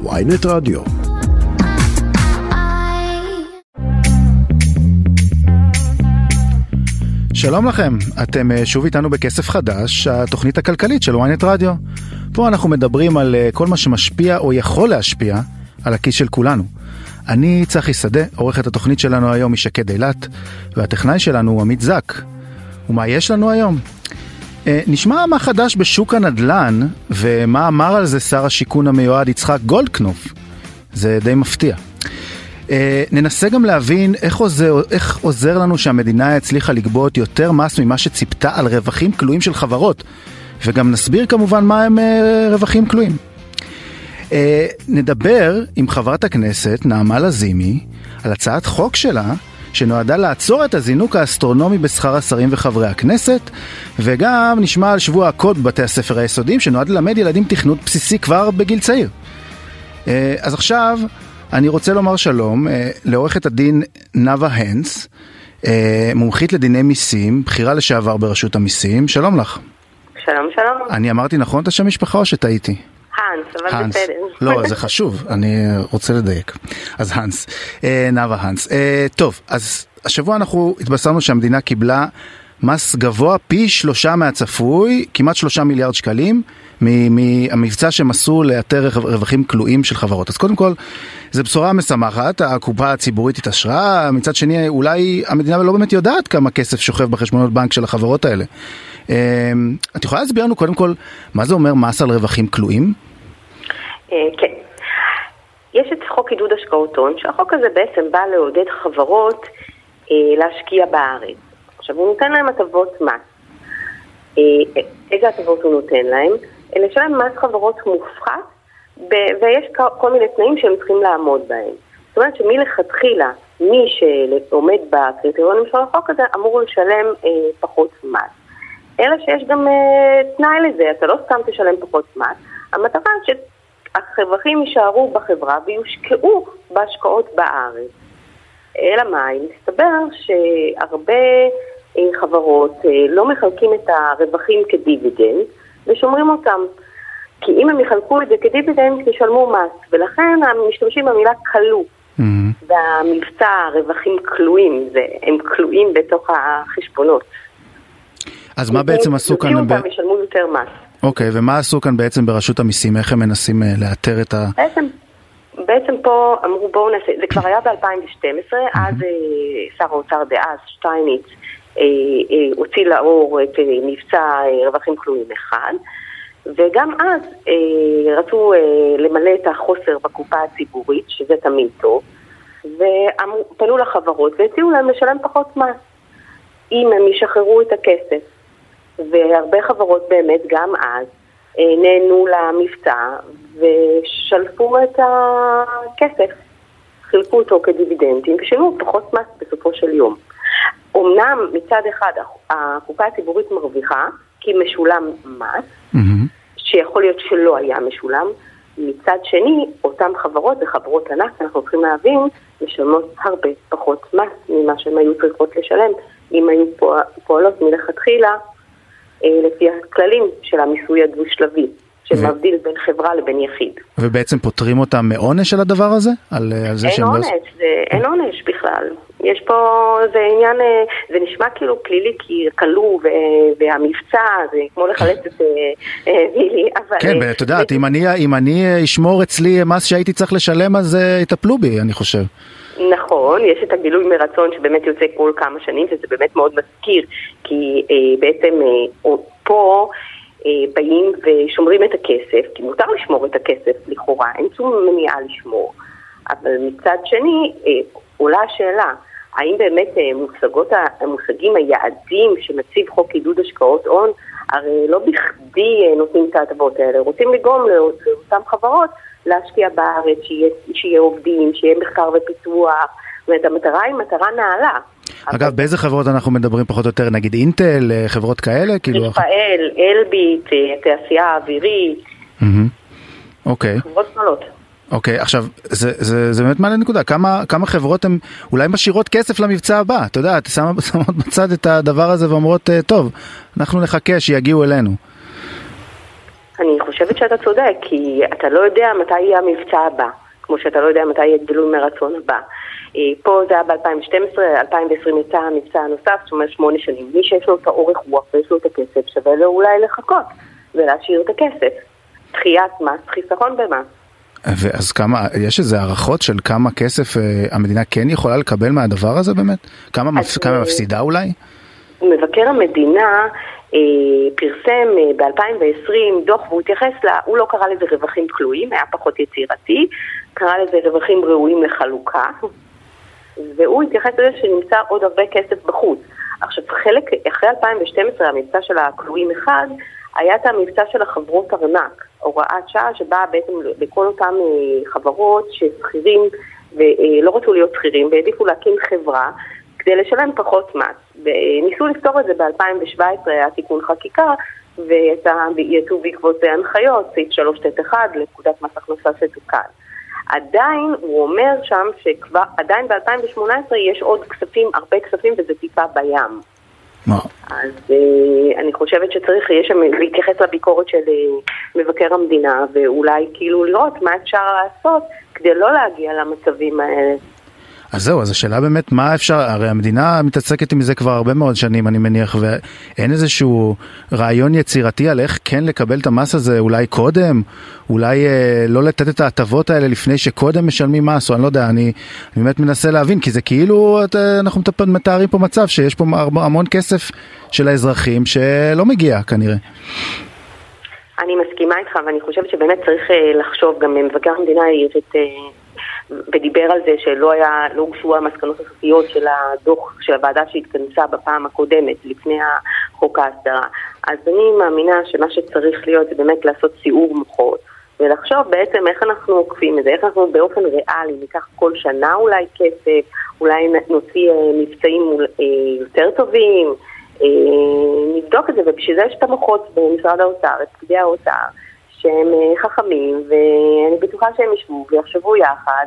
ויינט רדיו. שלום לכם, אתם אה, שוב איתנו בכסף חדש, התוכנית הכלכלית של ויינט רדיו. פה אנחנו מדברים על אה, כל מה שמשפיע או יכול להשפיע על הכיס של כולנו. אני צחי שדה, עורכת התוכנית שלנו היום היא שקד אילת, והטכנאי שלנו הוא עמית זק. ומה יש לנו היום? אה, נשמע מה חדש בשוק הנדל"ן, ומה אמר על זה שר השיכון המיועד יצחק גולדקנופ. זה די מפתיע. אה, ננסה גם להבין איך עוזר, איך עוזר לנו שהמדינה הצליחה לגבות יותר מס ממה שציפתה על רווחים כלואים של חברות, וגם נסביר כמובן מה הם אה, רווחים כלואים. נדבר עם חברת הכנסת נעמה לזימי על הצעת חוק שלה שנועדה לעצור את הזינוק האסטרונומי בשכר השרים וחברי הכנסת, וגם נשמע על שבוע הקוד בבתי הספר היסודיים, שנועד ללמד ילדים תכנות בסיסי כבר בגיל צעיר. אה, אז עכשיו אני רוצה לומר שלום אה, לעורכת הדין נאוה הנס, אה, מומחית לדיני מיסים, בכירה לשעבר ברשות המיסים, שלום לך. שלום שלום. אני אמרתי נכון את השם משפחה או שטעיתי? האנס, אבל האנס. בסדר. לא, זה חשוב, אני רוצה לדייק. אז האנס, אה, נאוה האנס. אה, טוב, אז השבוע אנחנו התבשרנו שהמדינה קיבלה מס גבוה פי שלושה מהצפוי, כמעט שלושה מיליארד שקלים, מהמבצע שהם עשו לאתר רווחים כלואים של חברות. אז קודם כל, זו בשורה משמחת, הקופה הציבורית התעשרה, מצד שני אולי המדינה לא באמת יודעת כמה כסף שוכב בחשבונות בנק של החברות האלה. אה, את יכולה להסביר לנו קודם כל מה זה אומר מס על רווחים כלואים? אה, כן. יש את חוק עידוד השקעות הון, שהחוק הזה בעצם בא לעודד חברות אה, להשקיע בארץ. עכשיו, הוא נותן להם הטבות מס. אה, איזה הטבות הוא נותן להם? לשלם מס חברות מופחת, ויש כל מיני תנאים שהם צריכים לעמוד בהם. זאת אומרת שמלכתחילה, מי שעומד בקריטריונים של החוק הזה אמור לשלם אה, פחות מס. אלא שיש גם אה, תנאי לזה, אתה לא סתם תשלם פחות מס, המטרה הרווחים יישארו בחברה ויושקעו בהשקעות בארץ. אלא מאי? מסתבר שהרבה אה, חברות אה, לא מחלקים את הרווחים כדיבידנד ושומרים אותם. כי אם הם יחלקו את זה כדיבידנד, ישלמו מס, ולכן הם משתמשים במילה כלוא. Mm-hmm. והמבצע רווחים כלואים, זה, הם כלואים בתוך החשבונות. אז מה בעצם עשו כאן? יוציאו אותם, ישלמו יותר מס. אוקיי, ומה עשו כאן בעצם ברשות המיסים? איך הם מנסים אה, לאתר את ה... בעצם, בעצם פה אמרו בואו נעשה, זה כבר היה ב-2012, אז אה, שר האוצר דאז, שטייניץ, אה, הוציא לאור את מבצע רווחים כלואים אחד, וגם אז רצו למלא את החוסר בקופה הציבורית, שזה תמיד טוב, ופנו לחברות והציעו להם לשלם פחות מס, אם הם ישחררו את הכסף. והרבה חברות באמת גם אז אה, נהנו למבצע ושלפו את הכסף, חילקו אותו כדיבידנדים ושילמו פחות מס בסופו של יום. אמנם מצד אחד הקופה הציבורית מרוויחה כי משולם מס, mm-hmm. שיכול להיות שלא היה משולם, מצד שני, אותן חברות וחברות ענק, אנחנו צריכים להבין, משלמות הרבה פחות מס ממה שהן היו צריכות לשלם אם היו פועלות מלכתחילה אה, לפי הכללים של המיסוי הדו-שלבי. שמבדיל בין חברה לבין יחיד. ובעצם פוטרים אותם מעונש של הדבר הזה? על, על זה אין לא עונש, לא... זה, אין עונש בכלל. יש פה, זה עניין, אה, זה נשמע כאילו פלילי כי כלוא והמבצע, זה כמו לחלץ את וילי, אבל... כן, את יודעת, אם אני, אם אני אשמור אצלי מס שהייתי צריך לשלם, אז יטפלו בי, אני חושב. נכון, יש את הגילוי מרצון שבאמת יוצא כל כמה שנים, וזה באמת מאוד מזכיר, כי אה, בעצם אה, פה אה, באים ושומרים את הכסף, כי מותר לשמור את הכסף לכאורה, אין שום מניעה לשמור. אבל מצד שני, אה, עולה השאלה, האם באמת אה, מושגות, מושגים היעדים שמציב חוק עידוד השקעות הון, הרי לא בכדי אה, נותנים את ההטבות האלה, רוצים לגרום לאותן חברות להשקיע בארץ, שיהיה, שיהיה עובדים, שיהיה מחקר ופיתוח, זאת אומרת המטרה היא מטרה נעלה. אגב, אבל... באיזה חברות אנחנו מדברים פחות או יותר? נגיד אינטל, אה, חברות כאלה? כאילו... רפאל, אלביט, התעשייה האווירית. אוקיי. חברות גדולות. אוקיי, okay, עכשיו, זה, זה, זה באמת מעלה נקודה, כמה, כמה חברות הן אולי משאירות כסף למבצע הבא, אתה יודע, שמות בצד את הדבר הזה ואומרות, טוב, אנחנו נחכה שיגיעו אלינו. אני חושבת שאתה צודק, כי אתה לא יודע מתי יהיה המבצע הבא, כמו שאתה לא יודע מתי יהיה גילוי מרצון הבא. אה, פה זה היה ב-2012, 2020 יצא המבצע הנוסף, זאת אומרת שמונה שנים. מי שיש לו את האורך רוח ויש לו את הכסף, שווה לו אולי לחכות ולהשאיר את הכסף. דחיית מס, חיסכון במס. ואז כמה, יש איזה הערכות של כמה כסף אה, המדינה כן יכולה לקבל מהדבר הזה באמת? כמה, מפ, כמה מפסידה אולי? מבקר המדינה אה, פרסם אה, ב-2020 דוח והוא התייחס ל... הוא לא קרא לזה רווחים כלואים, היה פחות יצירתי, קרא לזה רווחים ראויים לחלוקה, והוא התייחס לזה שנמצא עוד הרבה כסף בחוץ. עכשיו, חלק, אחרי 2012, המבצע של הכלואים אחד, היה את המבצע של החברות ארנק, הוראת שעה שבאה בעצם לכל אותן אה, חברות ששכירים ולא רצו להיות שכירים והעדיפו להקים חברה כדי לשלם פחות מס. וניסו לפתור את זה ב-2017, היה תיקון חקיקה, ויצאו בעקבות זה הנחיות, סעיף 3ט1 לפקודת מס הכנסה שתוקן. עדיין, הוא אומר שם שכבר, עדיין ב-2018 יש עוד כספים, הרבה כספים, וזה טיפה בים. מה? אז uh, אני חושבת שצריך, יש שם להתייחס לביקורת של uh, מבקר המדינה, ואולי כאילו לראות מה אפשר לעשות כדי לא להגיע למצבים האלה. אז זהו, אז השאלה באמת מה אפשר, הרי המדינה מתעסקת עם זה כבר הרבה מאוד שנים אני מניח ואין איזשהו רעיון יצירתי על איך כן לקבל את המס הזה אולי קודם, אולי אה, לא לתת את ההטבות האלה לפני שקודם משלמים מס או אני לא יודע, אני, אני באמת מנסה להבין כי זה כאילו את, אנחנו מתארים פה מצב שיש פה המון כסף של האזרחים שלא מגיע כנראה. אני מסכימה איתך ואני חושבת שבאמת צריך אה, לחשוב, גם מבקר המדינה יש את... ודיבר על זה שלא היה, לא הוגשו המסקנות הסופיות של הדוח של הוועדה שהתכנסה בפעם הקודמת, לפני חוק ההסדרה. אז אני מאמינה שמה שצריך להיות זה באמת לעשות סיעור מוחות. ולחשוב בעצם איך אנחנו עוקפים את זה, איך אנחנו באופן ריאלי ניקח כל שנה אולי כסף, אולי נוציא אה, מבצעים אה, יותר טובים, אה, נבדוק את זה, ובשביל זה יש את המוחות במשרד האוצר, את פקידי האוצר, שהם חכמים, ואני בטוחה שהם ישבו ויחשבו יחד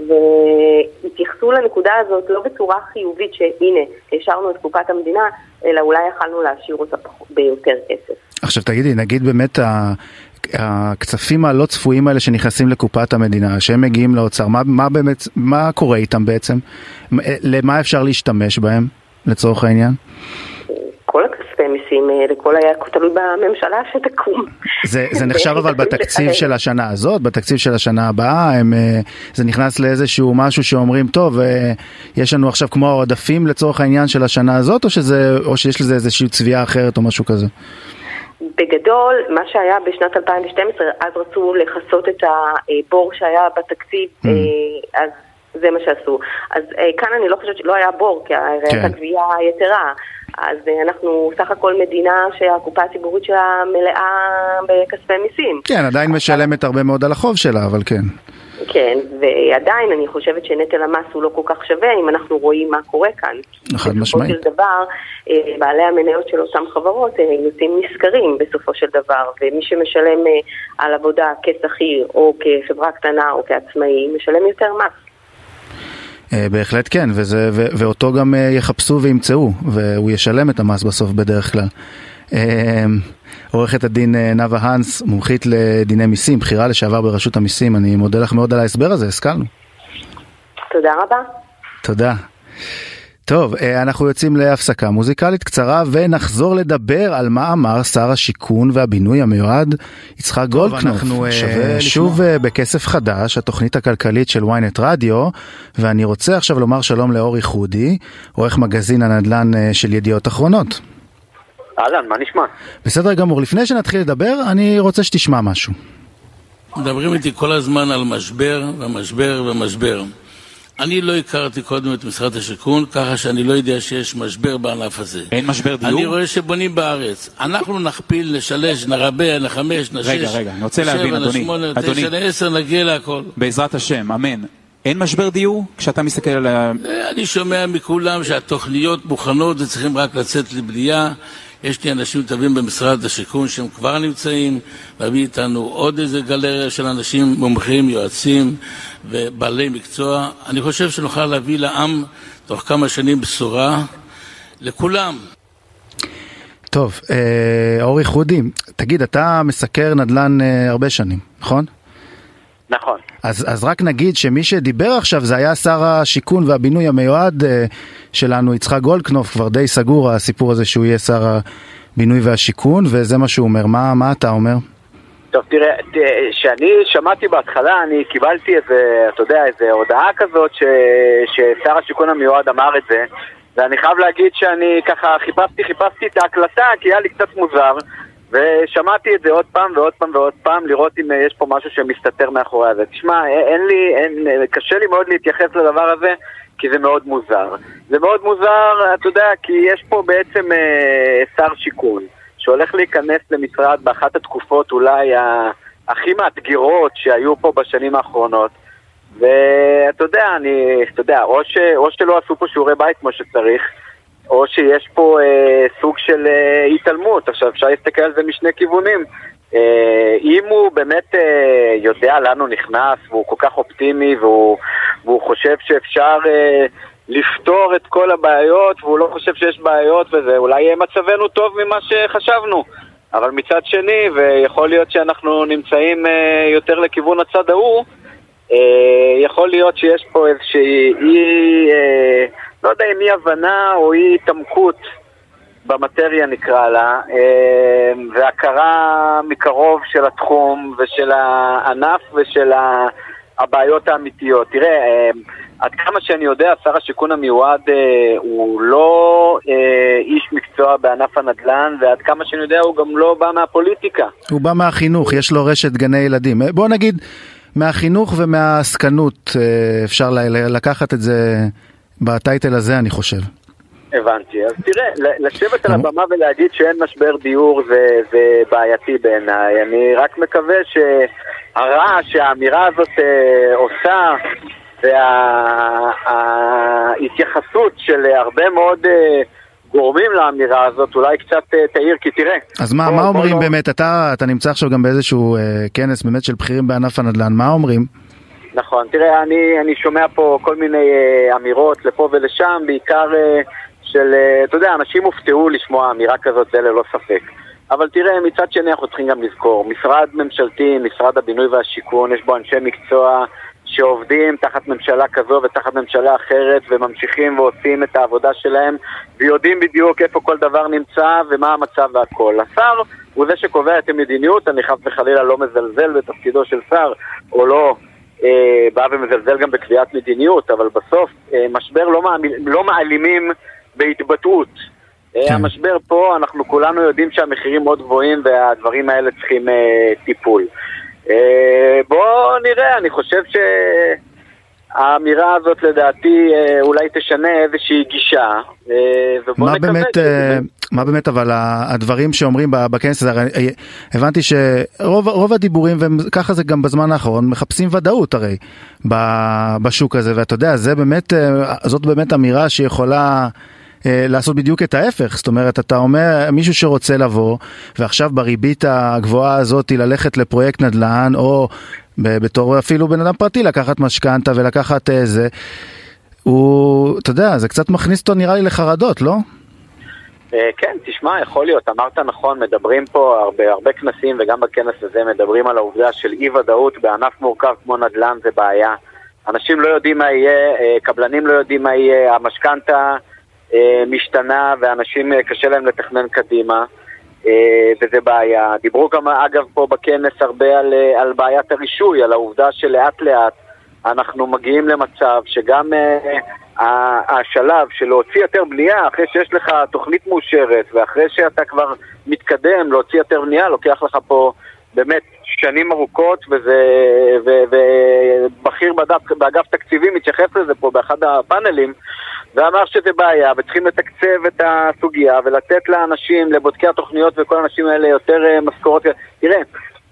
והתייחסו לנקודה הזאת לא בצורה חיובית שהנה, השארנו את קופת המדינה, אלא אולי יכלנו להשאיר אותה ביותר כסף. עכשיו תגידי, נגיד באמת הכספים הלא צפויים האלה שנכנסים לקופת המדינה, שהם מגיעים לאוצר, מה, מה באמת, מה קורה איתם בעצם? למה אפשר להשתמש בהם, לצורך העניין? מיסים האלה, כל היה תלוי בממשלה שתקום. זה, זה נחשב אבל בתקציב של השנה הזאת, בתקציב של השנה הבאה, הם, אה, זה נכנס לאיזשהו משהו שאומרים, טוב, אה, יש לנו עכשיו כמו העודפים לצורך העניין של השנה הזאת, או, שזה, או שיש לזה איזושהי צביעה אחרת או משהו כזה? בגדול, מה שהיה בשנת 2012, אז רצו לכסות את הבור שהיה בתקציב, mm. אז זה מה שעשו. אז כאן אני לא חושבת שלא היה בור, כי כן. הייתה גבייה יתרה. אז אה, אנחנו סך הכל מדינה שהקופה הציבורית שלה מלאה בכספי מיסים. כן, עדיין משלמת הרבה מאוד על החוב שלה, אבל כן. כן, ועדיין אני חושבת שנטל המס הוא לא כל כך שווה אם אנחנו רואים מה קורה כאן. חד משמעית. בסופו של דבר, אה, בעלי המניות של אותן חברות אה, יוצאים נשכרים בסופו של דבר, ומי שמשלם על עבודה כשכיר או כחברה קטנה או כעצמאי, משלם יותר מס. אה, בהחלט כן, וזה, ו, ואותו גם אה, יחפשו וימצאו, והוא ישלם את המס בסוף בדרך כלל. אה, עורכת הדין נאוה האנס, מומחית לדיני מיסים, בכירה לשעבר ברשות המיסים, אני מודה לך מאוד על ההסבר הזה, השכלנו. תודה רבה. תודה. טוב, אה, אנחנו יוצאים להפסקה מוזיקלית קצרה ונחזור לדבר על מה אמר שר השיכון והבינוי המיועד יצחק גולדקנופ. אנחנו אה, שוב לשמוע. אה, בכסף חדש, התוכנית הכלכלית של ynet רדיו, ואני רוצה עכשיו לומר שלום לאורי חודי, עורך מגזין הנדל"ן של ידיעות אחרונות. אהלן, מה נשמע? בסדר גמור, לפני שנתחיל לדבר, אני רוצה שתשמע משהו. מדברים איתי כל הזמן על משבר ומשבר ומשבר. אני לא הכרתי קודם את משרד השיכון, ככה שאני לא יודע שיש משבר בענף הזה. אין משבר דיור? אני רואה שבונים בארץ. אנחנו נכפיל, נשלש, נרבה, נחמש, נשש, רגע, רגע, אני רוצה להבין, אדוני. נשמונה, תשע, לעשר, נגיע להכל. בעזרת השם, אמן. אין משבר דיור כשאתה מסתכל על ה... אה, אני שומע מכולם שהתוכניות מוכנות וצריכים רק לצאת לבנייה. יש לי אנשים טובים במשרד השיכון שהם כבר נמצאים, להביא איתנו עוד איזה גלריה של אנשים מומחים, יועצים ובעלי מקצוע. אני חושב שנוכל להביא לעם תוך כמה שנים בשורה לכולם. טוב, אה, אורי חודי, תגיד, אתה מסקר נדל"ן אה, הרבה שנים, נכון? נכון. אז, אז רק נגיד שמי שדיבר עכשיו זה היה שר השיכון והבינוי המיועד אה, שלנו, יצחק גולדקנופ, כבר די סגור הסיפור הזה שהוא יהיה שר הבינוי והשיכון, וזה מה שהוא אומר. מה, מה אתה אומר? טוב, תראה, כשאני שמעתי בהתחלה, אני קיבלתי איזה, אתה יודע, איזה הודעה כזאת ש, ששר השיכון המיועד אמר את זה, ואני חייב להגיד שאני ככה חיפשתי, חיפשתי את ההקלטה, כי היה לי קצת מוזר, ושמעתי את זה עוד פעם ועוד פעם ועוד פעם, לראות אם יש פה משהו שמסתתר מאחורי הזה. תשמע, אין לי, אין, קשה לי מאוד להתייחס לדבר הזה, כי זה מאוד מוזר. זה מאוד מוזר, אתה יודע, כי יש פה בעצם אה, שר שיכון, שהולך להיכנס למשרד באחת התקופות אולי הכי מאתגרות שהיו פה בשנים האחרונות. ואתה יודע, אני, אתה יודע, או, ש, או שלא עשו פה שיעורי בית כמו שצריך, או שיש פה אה, סוג של אה, התעלמות. עכשיו, אפשר להסתכל על זה משני כיוונים. אה, אם הוא באמת אה, יודע לאן הוא נכנס, והוא כל כך אופטימי, והוא, והוא חושב שאפשר אה, לפתור את כל הבעיות, והוא לא חושב שיש בעיות וזה, אולי יהיה מצבנו טוב ממה שחשבנו. אבל מצד שני, ויכול להיות שאנחנו נמצאים אה, יותר לכיוון הצד ההוא, אה, יכול להיות שיש פה איזושהי אי, אה, לא יודע אם אי הבנה או אי התעמקות במטריה נקרא לה, אה, והכרה מקרוב של התחום ושל הענף ושל הבעיות האמיתיות. תראה, אה, עד כמה שאני יודע, שר השיכון המיועד אה, הוא לא אה, איש מקצוע בענף הנדל"ן, ועד כמה שאני יודע הוא גם לא בא מהפוליטיקה. הוא בא מהחינוך, יש לו רשת גני ילדים. בוא נגיד... מהחינוך ומהעסקנות אה, אפשר לקחת את זה בטייטל הזה, אני חושב. הבנתי. אז תראה, לשבת על הבמה ולהגיד שאין משבר דיור זה, זה בעייתי בעיניי. אני רק מקווה שהרעש שהאמירה הזאת אה, עושה וההתייחסות של הרבה מאוד... אה, גורמים לאמירה הזאת, אולי קצת uh, תעיר, כי תראה... אז מה, מה אומרים לא- באמת? אתה, אתה נמצא עכשיו גם באיזשהו uh, כנס באמת של בכירים בענף הנדל"ן, מה אומרים? נכון, תראה, אני, אני שומע פה כל מיני uh, אמירות לפה ולשם, בעיקר uh, של, uh, אתה יודע, אנשים הופתעו לשמוע אמירה כזאת, זה ללא ספק. אבל תראה, מצד שני אנחנו צריכים גם לזכור, משרד ממשלתי, משרד הבינוי והשיכון, יש בו אנשי מקצוע שעובדים תחת ממשלה כזו ותחת ממשלה אחרת וממשיכים ועושים את העבודה שלהם ויודעים בדיוק איפה כל דבר נמצא ומה המצב והכל. השר הוא זה שקובע את המדיניות, אני חס וחלילה לא מזלזל בתפקידו של שר או לא אה, בא ומזלזל גם בקביעת מדיניות, אבל בסוף אה, משבר לא, מעמיל, לא מעלימים בהתבטאות. אה, כן. המשבר פה, אנחנו כולנו יודעים שהמחירים מאוד גבוהים והדברים האלה צריכים אה, טיפול. אה, בואו נראה, אני חושב שהאמירה הזאת לדעתי אה, אולי תשנה איזושהי גישה, אה, נקווה... באמת, מה באמת אבל הדברים שאומרים בכנס הזה, הבנתי שרוב הדיבורים, וככה זה גם בזמן האחרון, מחפשים ודאות הרי בשוק הזה, ואתה יודע, זה באמת, זאת באמת אמירה שיכולה... אה, לעשות בדיוק את ההפך, זאת אומרת, אתה אומר, מישהו שרוצה לבוא, ועכשיו בריבית הגבוהה הזאת ללכת לפרויקט נדל"ן, או בתור אפילו בן אדם פרטי לקחת משכנתה ולקחת איזה, אה, הוא, אתה יודע, זה קצת מכניס אותו נראה לי לחרדות, לא? אה, כן, תשמע, יכול להיות, אמרת נכון, מדברים פה הרבה, הרבה כנסים וגם בכנס הזה מדברים על העובדה של אי ודאות בענף מורכב כמו נדל"ן זה בעיה. אנשים לא יודעים מה יהיה, קבלנים לא יודעים מה יהיה, המשכנתה משתנה ואנשים אה, קשה להם לתכנן קדימה אה, וזה בעיה. דיברו גם אגב פה בכנס הרבה על, על בעיית הרישוי, על העובדה שלאט לאט אנחנו מגיעים למצב שגם השלב של להוציא יותר בנייה אחרי שיש לך תוכנית מאושרת ואחרי שאתה כבר מתקדם להוציא יותר בנייה לוקח לך פה באמת שנים ארוכות ובכיר באגף תקציבים מתייחס לזה פה באחד הפאנלים ואמר שזה בעיה, וצריכים לתקצב את הסוגיה ולתת לאנשים, לבודקי התוכניות וכל האנשים האלה יותר uh, משכורות. תראה,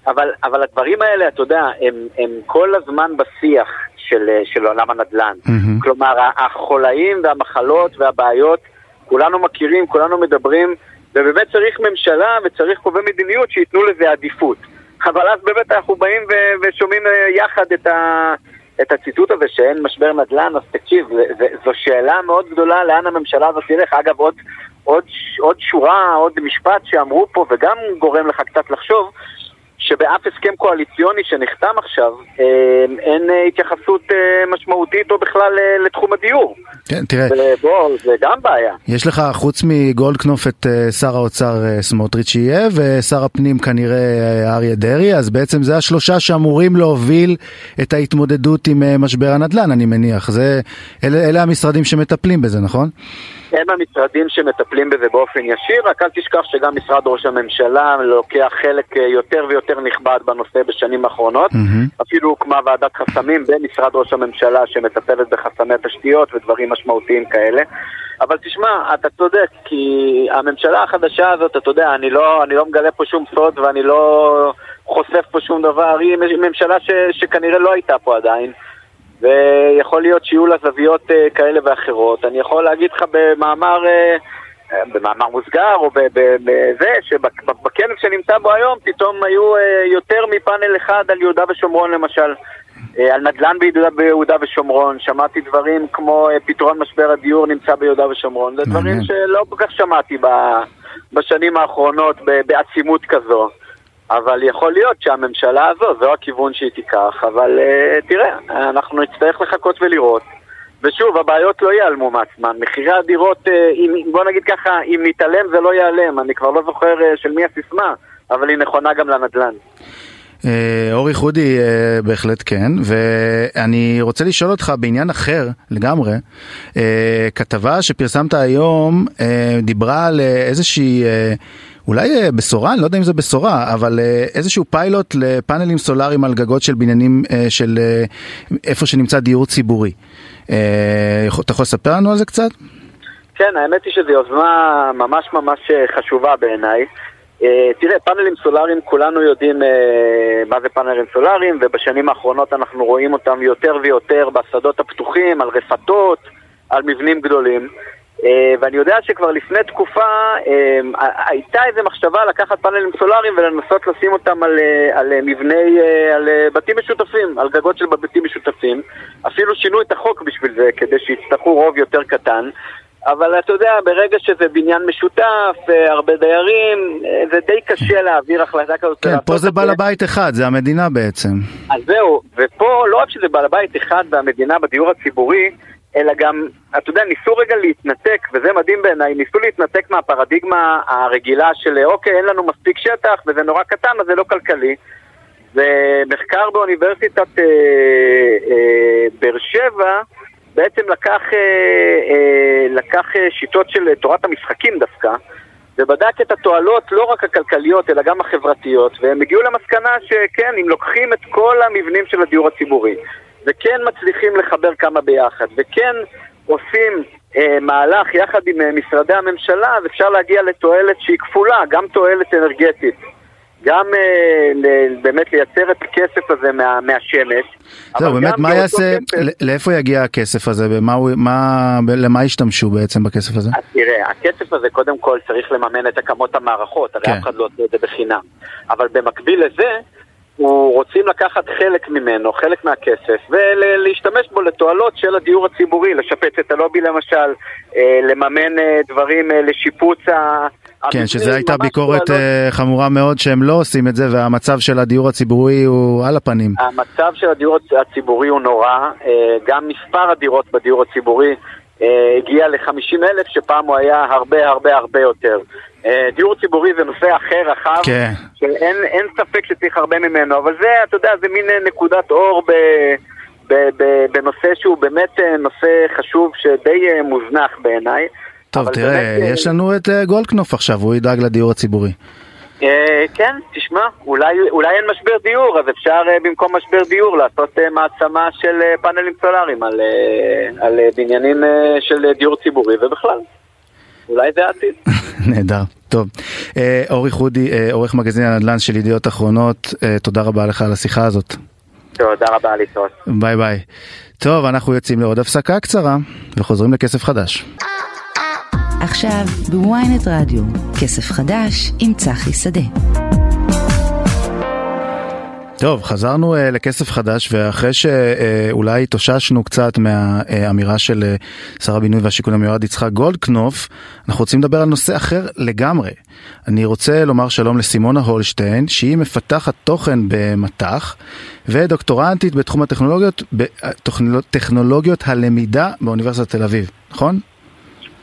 אבל, אבל הדברים האלה, אתה יודע, הם, הם כל הזמן בשיח של, אה, של עולם הנדל"ן. Mm-hmm. כלומר, החולאים והמחלות והבעיות, כולנו מכירים, כולנו מדברים, ובאמת צריך ממשלה וצריך קובעי מדיניות שייתנו לזה עדיפות. אבל אז באמת אנחנו באים ו- ושומעים אה, יחד את ה... את הציטוט הזה שאין משבר נדל"ן, אז תקשיב, זו שאלה מאוד גדולה לאן הממשלה הזאת תלך. אגב, עוד, עוד, עוד שורה, עוד משפט שאמרו פה, וגם גורם לך קצת לחשוב, שבאף הסכם קואליציוני שנחתם עכשיו אה, אין אה, התייחסות אה, משמעותית או בכלל לתחום הדיור. כן, תראה. בוא, זה גם בעיה. יש לך חוץ מגולדקנופ את שר האוצר סמוטריץ' יהיה ושר הפנים כנראה אריה דרעי, אז בעצם זה השלושה שאמורים להוביל את ההתמודדות עם משבר הנדל"ן, אני מניח. זה, אלה, אלה המשרדים שמטפלים בזה, נכון? הם המשרדים שמטפלים בזה באופן ישיר, רק אל תשכח שגם משרד ראש הממשלה לוקח חלק יותר ויותר נכבד בנושא בשנים האחרונות. Mm-hmm. אפילו הוקמה ועדת חסמים במשרד ראש הממשלה שמטפלת בחסמי תשתיות ודברים משמעותיים כאלה. אבל תשמע, אתה צודק, כי הממשלה החדשה הזאת, אתה יודע, אני לא, אני לא מגלה פה שום סוד ואני לא חושף פה שום דבר, היא ממשלה ש, שכנראה לא הייתה פה עדיין. ויכול להיות שיהיו לה זוויות uh, כאלה ואחרות. אני יכול להגיד לך במאמר, uh, במאמר מוסגר או בזה, שבכנס שנמצא בו היום פתאום היו uh, יותר מפאנל אחד על יהודה ושומרון למשל. על נדל"ן ביהודה, ביהודה ושומרון, שמעתי דברים כמו פתרון משבר הדיור נמצא ביהודה ושומרון, זה דברים שלא כל כך שמעתי בשנים האחרונות בעצימות כזו. אבל יכול להיות שהממשלה הזו, זו הכיוון שהיא תיקח, אבל uh, תראה, אנחנו נצטרך לחכות ולראות. ושוב, הבעיות לא ייעלמו מעצמן. מחירי הדירות, uh, אם, בוא נגיד ככה, אם נתעלם זה לא ייעלם. אני כבר לא זוכר uh, של מי הסיסמה, אבל היא נכונה גם לנדל"ן. אורי חודי בהחלט כן, ואני רוצה לשאול אותך בעניין אחר לגמרי, כתבה שפרסמת היום דיברה על איזושהי אולי אה, בשורה, אני לא יודע אם זה בשורה, אבל אה, איזשהו פיילוט לפאנלים סולאריים על גגות של בניינים אה, של איפה שנמצא דיור ציבורי. אתה יכול לספר לנו על זה קצת? כן, האמת היא שזו יוזמה ממש ממש חשובה בעיניי. תראה, פאנלים סולאריים, כולנו יודעים מה זה פאנלים סולאריים, ובשנים האחרונות אנחנו רואים אותם יותר ויותר בשדות הפתוחים, על רפתות, על מבנים גדולים. אה, ואני יודע שכבר לפני תקופה אה, הייתה איזו מחשבה לקחת פאנלים סולאריים ולנסות לשים אותם על, אה, על מבני, על בתים משותפים, על גגות של בתים משותפים. אפילו שינו את החוק בשביל זה, כדי שיצטרכו רוב יותר קטן. אבל אתה יודע, ברגע שזה בניין משותף, הרבה דיירים, זה די קשה להעביר החלטה כזאת. כן, פה זה בעל הבית אחד, זה המדינה בעצם. אז זהו, ופה לא רק שזה בעל הבית אחד והמדינה בדיור הציבורי, אלא גם, אתה יודע, ניסו רגע להתנתק, וזה מדהים בעיניי, ניסו להתנתק מהפרדיגמה הרגילה של אוקיי, אין לנו מספיק שטח וזה נורא קטן, אז זה לא כלכלי. זה מחקר באוניברסיטת אה, אה, באר שבע בעצם לקח, אה, אה, לקח אה, שיטות של תורת המשחקים דווקא, ובדק את התועלות לא רק הכלכליות אלא גם החברתיות, והם הגיעו למסקנה שכן, אם לוקחים את כל המבנים של הדיור הציבורי וכן מצליחים לחבר כמה ביחד, וכן עושים אה, מהלך יחד עם אה, משרדי הממשלה, אז אפשר להגיע לתועלת שהיא כפולה, גם תועלת אנרגטית. גם אה, ל, באמת לייצר את הכסף הזה מה, מהשמש. זהו, באמת, מה יעשה, כסף... לאיפה יגיע הכסף הזה, ומה, מה, למה ישתמשו בעצם בכסף הזה? אז תראה, הכסף הזה קודם כל צריך לממן את הקמות המערכות, הרי כן. אף אחד לא עושה את זה בחינם. אבל במקביל לזה, הוא רוצים לקחת חלק ממנו, חלק מהכסף, ולהשתמש בו לתועלות של הדיור הציבורי, לשפץ את הלובי למשל, אה, לממן אה, דברים אה, לשיפוץ ה... כן, שזו הייתה ביקורת לא... חמורה מאוד שהם לא עושים את זה והמצב של הדיור הציבורי הוא על הפנים. המצב של הדיור הציבורי הוא נורא, גם מספר הדירות בדיור הציבורי הגיע ל-50 אלף, שפעם הוא היה הרבה הרבה הרבה יותר. אה, דיור ציבורי זה נושא אחר, רחב, כן. שאין ספק שצריך הרבה ממנו, אבל זה, אתה יודע, זה מין אה, נקודת אור ב, ב, ב, בנושא שהוא באמת אה, נושא חשוב שדי מוזנח בעיניי. טוב, תראה, באמת, יש לנו את גולדקנופ עכשיו, הוא ידאג לדיור הציבורי. כן, תשמע, אולי, אולי אין משבר דיור, אז אפשר במקום משבר דיור לעשות מעצמה של פאנלים סולאריים על, על בניינים של דיור ציבורי ובכלל. אולי זה העתיד. נהדר, טוב. אה, אורי חודי, אה, עורך מגזין הנדל"ן של ידיעות אחרונות, אה, תודה רבה לך על השיחה הזאת. תודה רבה, ליטות. ביי ביי. טוב, אנחנו יוצאים לעוד הפסקה קצרה וחוזרים לכסף חדש. עכשיו בוויינט רדיו, כסף חדש עם צחי שדה. טוב, חזרנו uh, לכסף חדש, ואחרי שאולי uh, התאוששנו קצת מהאמירה של uh, שר הבינוי והשיכון המיועד יצחק גולדקנופ, אנחנו רוצים לדבר על נושא אחר לגמרי. אני רוצה לומר שלום לסימונה הולשטיין, שהיא מפתחת תוכן במט"ח, ודוקטורנטית בתחום הטכנולוגיות, בטכנולוגיות הלמידה באוניברסיטת תל אביב, נכון?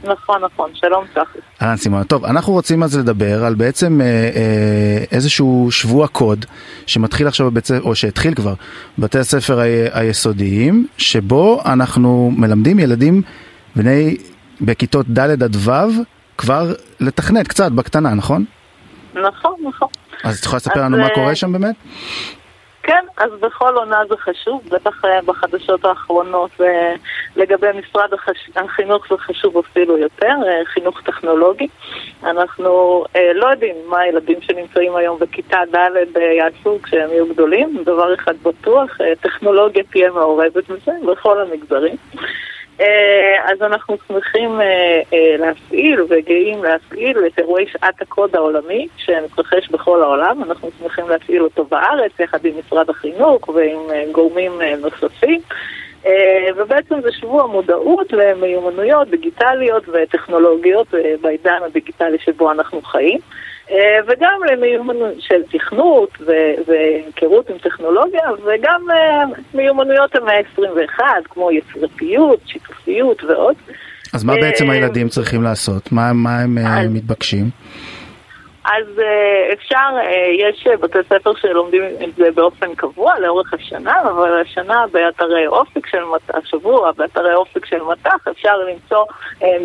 נכון, נכון, שלום צחי. אהלן סימונה, טוב, אנחנו רוצים אז לדבר על בעצם אה, אה, איזשהו שבוע קוד שמתחיל עכשיו בבית ספר, או שהתחיל כבר, בבתי הספר ה- היסודיים, שבו אנחנו מלמדים ילדים בני, בכיתות ד' עד ו', כבר לתכנת קצת בקטנה, נכון? נכון, נכון. אז את יכולה לספר לנו מה אה, קורה שם באמת? כן, אז בכל עונה זה חשוב, בטח אה, בחדשות האחרונות אה, לגבי משרד. החינוך זה חשוב אפילו יותר, אה, חינוך טכנולוגי. אנחנו לא יודעים מה הילדים שנמצאים היום בכיתה ד' יעשו כשהם יהיו גדולים, דבר אחד בטוח, טכנולוגיה תהיה מעורבת בזה בכל המגזרים. אה, אז אנחנו שמחים אה, אה, להפעיל וגאים להפעיל את אירועי שעת הקוד העולמי שמתרחש בכל העולם. אנחנו שמחים להפעיל אותו בארץ יחד עם משרד החינוך ועם גורמים נוספים. ובעצם זה שבוע מודעות למיומנויות דיגיטליות וטכנולוגיות בעידן הדיגיטלי שבו אנחנו חיים. אה, וגם למיומנויות של תכנות והיכרות עם טכנולוגיה, וגם אה, מיומנויות המאה ה-21, כמו יצירתיות, שיתופיות ועוד. אז מה בעצם אה, הילדים צריכים לעשות? מה, מה הם אז- מתבקשים? אז אה, אפשר, אה, יש אה, בתי ספר שלומדים את זה באופן קבוע לאורך השנה, אבל השנה באתרי אופק של מט"ח, השבוע באתרי אופק של מט"ח אפשר למצוא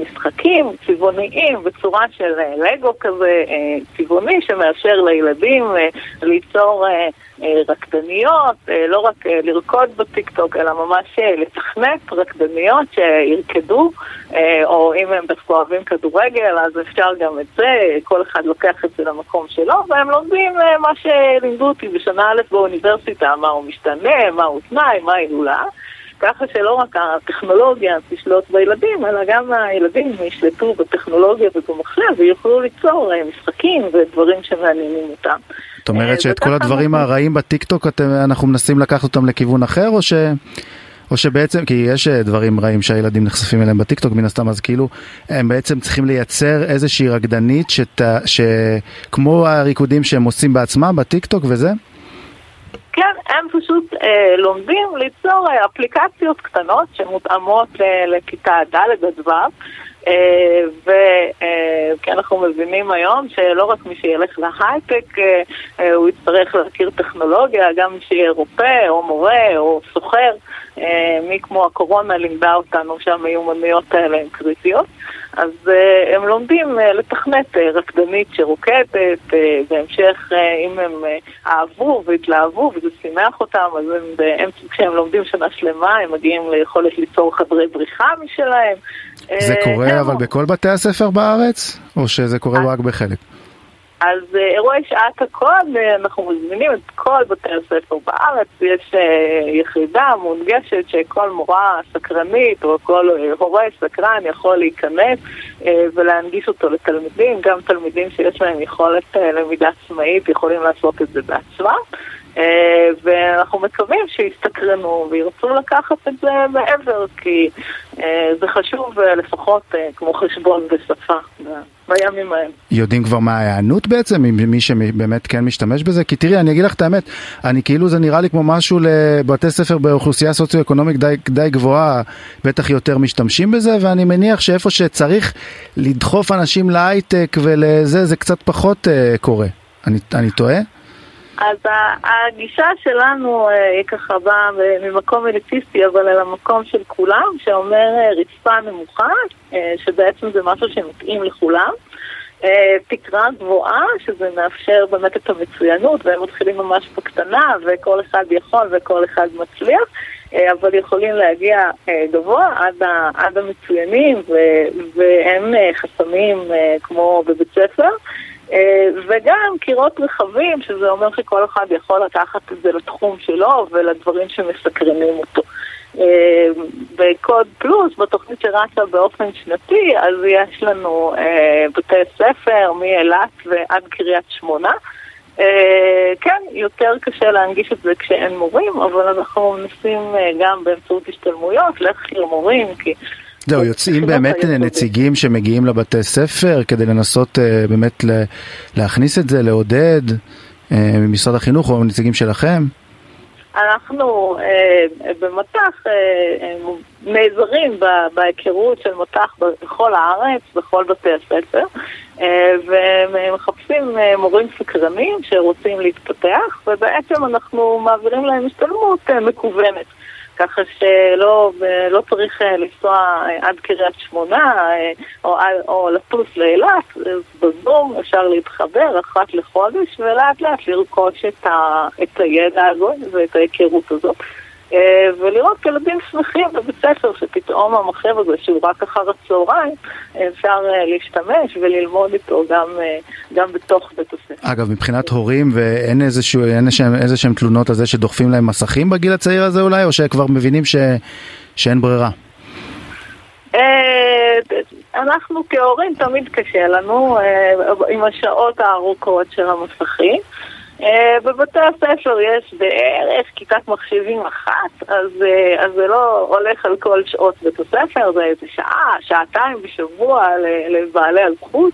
משחקים צבעוניים בצורה של לגו כזה צבעוני שמאפשר לילדים ליצור רקדניות, לא רק לרקוד בטיקטוק, אלא ממש לתכנת רקדניות שירקדו, או אם הם דווקא אוהבים כדורגל, אז אפשר גם את זה, כל אחד לוקח את זה למקום שלו, והם לומדים אה, מה שלימדו אותי בשנה א' באוניברסיטה, מה הוא משתנה, מה הוא תנאי, מה ההילולה. ככה שלא רק הטכנולוגיה תשלוט בילדים, אלא גם הילדים ישלטו בטכנולוגיה ובמחשב ויוכלו ליצור אה, משחקים ודברים שמעניינים אותם. זאת אומרת אה, שאת כל הדברים הרעים בטיקטוק אנחנו מנסים לקחת אותם לכיוון אחר או ש... או שבעצם, כי יש אה, דברים רעים שהילדים נחשפים אליהם בטיקטוק מן הסתם, אז כאילו הם בעצם צריכים לייצר איזושהי רקדנית שת, שכמו הריקודים שהם עושים בעצמם בטיקטוק וזה? כן, הם פשוט אה, לומדים ליצור אה, אפליקציות קטנות שמותאמות אה, לכיתה ד' עד ו'. אה, וכי אנחנו מבינים היום שלא רק מי שילך להייטק אה, אה, הוא יצטרך להכיר טכנולוגיה, גם מי שיהיה רופא או מורה או סוחר, אה, מי כמו הקורונה לימדה אותנו שהמיומנויות האלה הן קריטיות. אז אה, הם לומדים אה, לתכנת אה, רקדנית שרוקדת, אה, בהמשך אה, אם הם אה, אהבו והתלהבו וזה שימח אותם, אז הם באמצע, כשהם לומדים שנה שלמה, הם מגיעים ליכולת ליצור חדרי בריחה משלהם. זה אה, קורה הם- אבל בכל בתי הספר בארץ? או שזה קורה רק בחלק? אז אה, אירועי שעת הקוד, אה, אנחנו מזמינים את כל בתי הספר בארץ, יש אה, יחידה מונגשת שכל מורה סקרנית או כל הורה סקרן יכול להיכנס ולהנגיש אותו לתלמידים, גם תלמידים שיש להם יכולת למידה עצמאית יכולים לעשות את זה בעצמם. אה, ואנחנו מקווים שיסתקרנו וירצו לקחת את זה מעבר, כי אה, זה חשוב אה, לפחות כמו חשבון ושפה ב- בימים ההם. יודעים כבר מה ההיענות בעצם ממי שבאמת כן משתמש בזה? כי תראי, אני אגיד לך את האמת, אני כאילו זה נראה לי כמו משהו לבתי ספר באוכלוסייה סוציו-אקונומית די, די גבוהה, בטח יותר משתמשים בזה, ואני מניח שאיפה שצריך לדחוף אנשים להייטק ולזה, זה קצת פחות uh, קורה. אני, אני טועה? אז הגישה שלנו אה, היא ככה באה ממקום אליטיסטי, אבל אל המקום של כולם, שאומר אה, רצפה נמוכה, אה, שבעצם זה משהו שמתאים לכולם. תקרה גבוהה, שזה מאפשר באמת את המצוינות, והם מתחילים ממש בקטנה, וכל אחד יכול וכל אחד מצליח, אבל יכולים להגיע גבוה עד, ה, עד המצוינים, ו, ואין חסמים כמו בבית ספר. אה, וגם קירות רחבים, שזה אומר שכל אחד יכול לקחת את זה לתחום שלו ולדברים שמסקרנים אותו. אה, בקוד פלוס, בתוכנית שרצה באופן שנתי, אז יש לנו אה, בתי ספר מאילת ועד קריית שמונה. אה, כן, יותר קשה להנגיש את זה כשאין מורים, אבל אנחנו מנסים אה, גם באמצעות השתלמויות להכשיר מורים, כי... זהו, יוצאים באמת נציגים שמגיעים לבתי ספר כדי לנסות אה, באמת להכניס את זה, לעודד ממשרד החינוך או נציגים שלכם? אנחנו אה, במט"ח אה, אה, נעזרים בהיכרות של מט"ח בכל הארץ, בכל בתי הספר, אה, ומחפשים אה, מורים סקרנים שרוצים להתפתח, ובעצם אנחנו מעבירים להם השתלמות אה, מקוונת. ככה שלא לא צריך אה, לנסוע אה, עד קריית שמונה אה, או, או לטוס לאילת, בזום אפשר להתחבר אחת לחודש ולאט לאט לרכוש את, ה, את הידע הזה ואת ההיכרות הזאת. אה, ולראות ילדים שמחים בבית ספר שפתאום המחשב הזה שהוא רק אחר הצהריים אפשר אה, להשתמש וללמוד איתו גם, אה, גם בתוך בית הספר. אגב מבחינת הורים ואין איזשהו, איזה שהם תלונות על זה שדוחפים להם מסכים בגיל הצעיר הזה אולי או שכבר מבינים ש, שאין ברירה? אנחנו כהורים תמיד קשה לנו עם השעות הארוכות של המסכים. אה, בבתי הספר יש בערך כיתת מחשבים אחת, אז, אה, אז זה לא הולך על כל שעות בית הספר, זה איזה שעה, שעתיים בשבוע לבעלי הזכות.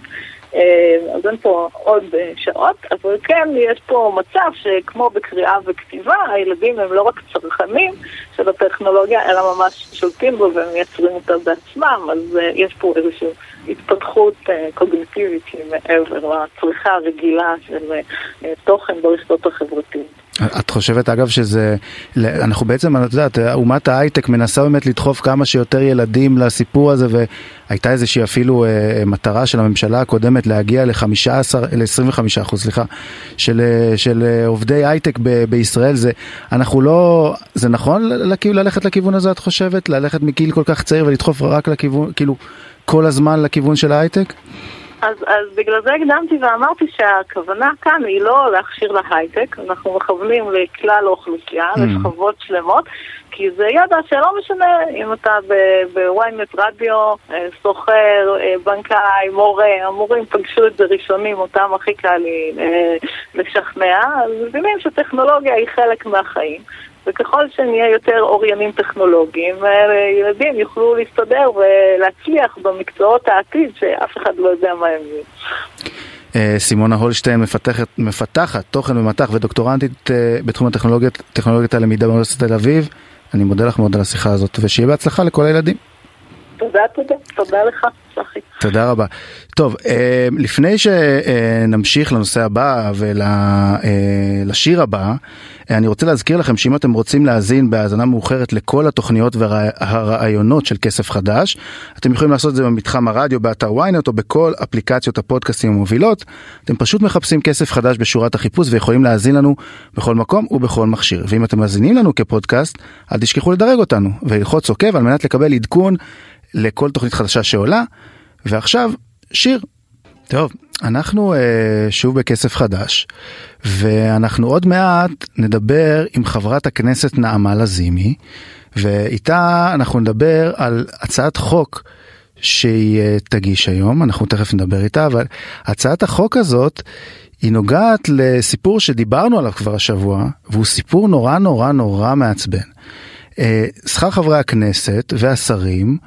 אה, אז אין פה עוד שעות, אבל כן, יש פה מצב שכמו בקריאה וכתיבה, הילדים הם לא רק צרכנים של הטכנולוגיה, אלא ממש שולטים בו ומייצרים אותה בעצמם, אז יש פה איזושהי התפתחות קוגניטיבית שהיא מעבר לצריכה הרגילה של תוכן ברשתות החברתיות. את חושבת אגב שזה, אנחנו בעצם, את יודעת, אומת ההייטק מנסה באמת לדחוף כמה שיותר ילדים לסיפור הזה והייתה איזושהי אפילו אה, מטרה של הממשלה הקודמת להגיע ל-15, ל-25 אחוז, סליחה, של, אה, של אה, עובדי הייטק ב- בישראל, זה, אנחנו לא, זה נכון ללכת לכיוון הזה את חושבת? ללכת מגיל כל כך צעיר ולדחוף רק לכיוון, כאילו, כל הזמן לכיוון של ההייטק? אז, אז בגלל זה הקדמתי ואמרתי שהכוונה כאן היא לא להכשיר להייטק, אנחנו מכוונים לכלל האוכלוסייה, mm. לשכבות שלמות, כי זה ידע שלא משנה אם אתה בוויינט רדיו, אה, סוחר, אה, בנקאי, מורה, המורים פגשו את זה ראשונים, אותם הכי קל לי אה, לשכנע, אז מבינים שטכנולוגיה היא חלק מהחיים. וככל שנהיה יותר אוריינים טכנולוגיים, ילדים יוכלו להסתדר ולהצליח במקצועות העתיד שאף אחד לא יודע מה הם יהיו. אה, סימונה הולשטיין מפתחת, מפתחת תוכן ומטח ודוקטורנטית אה, בתחום הטכנולוגיות, הלמידה באוניברסיטת תל אביב. אני מודה לך מאוד על השיחה הזאת ושיהיה בהצלחה לכל הילדים. תודה, תודה. תודה לך, צחי. תודה רבה. טוב, אה, לפני שנמשיך לנושא הבא ולשיר אה, הבא, אה, אני רוצה להזכיר לכם שאם אתם רוצים להאזין בהאזנה מאוחרת לכל התוכניות והרעיונות של כסף חדש, אתם יכולים לעשות את זה במתחם הרדיו, באתר ynet או בכל אפליקציות הפודקאסטים המובילות. אתם פשוט מחפשים כסף חדש בשורת החיפוש ויכולים להאזין לנו בכל מקום ובכל מכשיר. ואם אתם מאזינים לנו כפודקאסט, אל תשכחו לדרג אותנו וללחוץ עוקב על מנת לקבל עדכון לכל תוכנית חדשה שעולה. ועכשיו, שיר. טוב, אנחנו uh, שוב בכסף חדש, ואנחנו עוד מעט נדבר עם חברת הכנסת נעמה לזימי, ואיתה אנחנו נדבר על הצעת חוק שהיא uh, תגיש היום, אנחנו תכף נדבר איתה, אבל הצעת החוק הזאת היא נוגעת לסיפור שדיברנו עליו כבר השבוע, והוא סיפור נורא נורא נורא מעצבן. Uh, שכר חברי הכנסת והשרים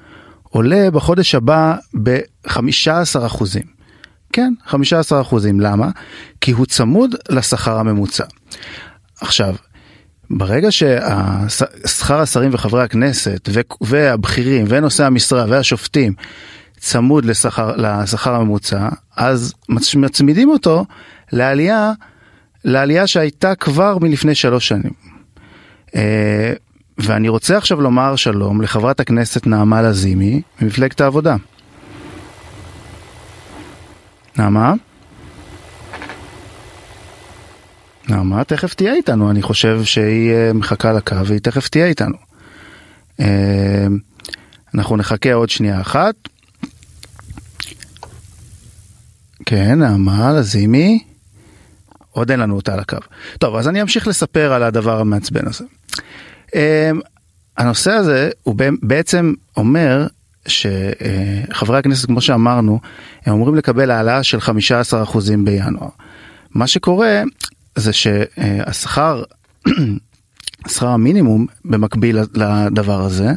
עולה בחודש הבא ב-15 אחוזים. כן, 15 אחוזים. למה? כי הוא צמוד לשכר הממוצע. עכשיו, ברגע ששכר השרים וחברי הכנסת והבכירים ונושאי המשרה והשופטים צמוד לשכר, לשכר הממוצע, אז מצמידים אותו לעלייה, לעלייה שהייתה כבר מלפני שלוש שנים. ואני רוצה עכשיו לומר שלום לחברת הכנסת נעמה לזימי ממפלגת העבודה. נעמה? נעמה תכף תהיה איתנו, אני חושב שהיא אה, מחכה לקו והיא תכף תהיה איתנו. אה, אנחנו נחכה עוד שנייה אחת. כן, נעמה לזימי. עוד אין לנו אותה על הקו. טוב, אז אני אמשיך לספר על הדבר המעצבן הזה. אמ, הנושא הזה הוא בעצם אומר שחברי הכנסת כמו שאמרנו הם אמורים לקבל העלאה של 15% בינואר. מה שקורה זה שהשכר, שכר המינימום במקביל לדבר הזה,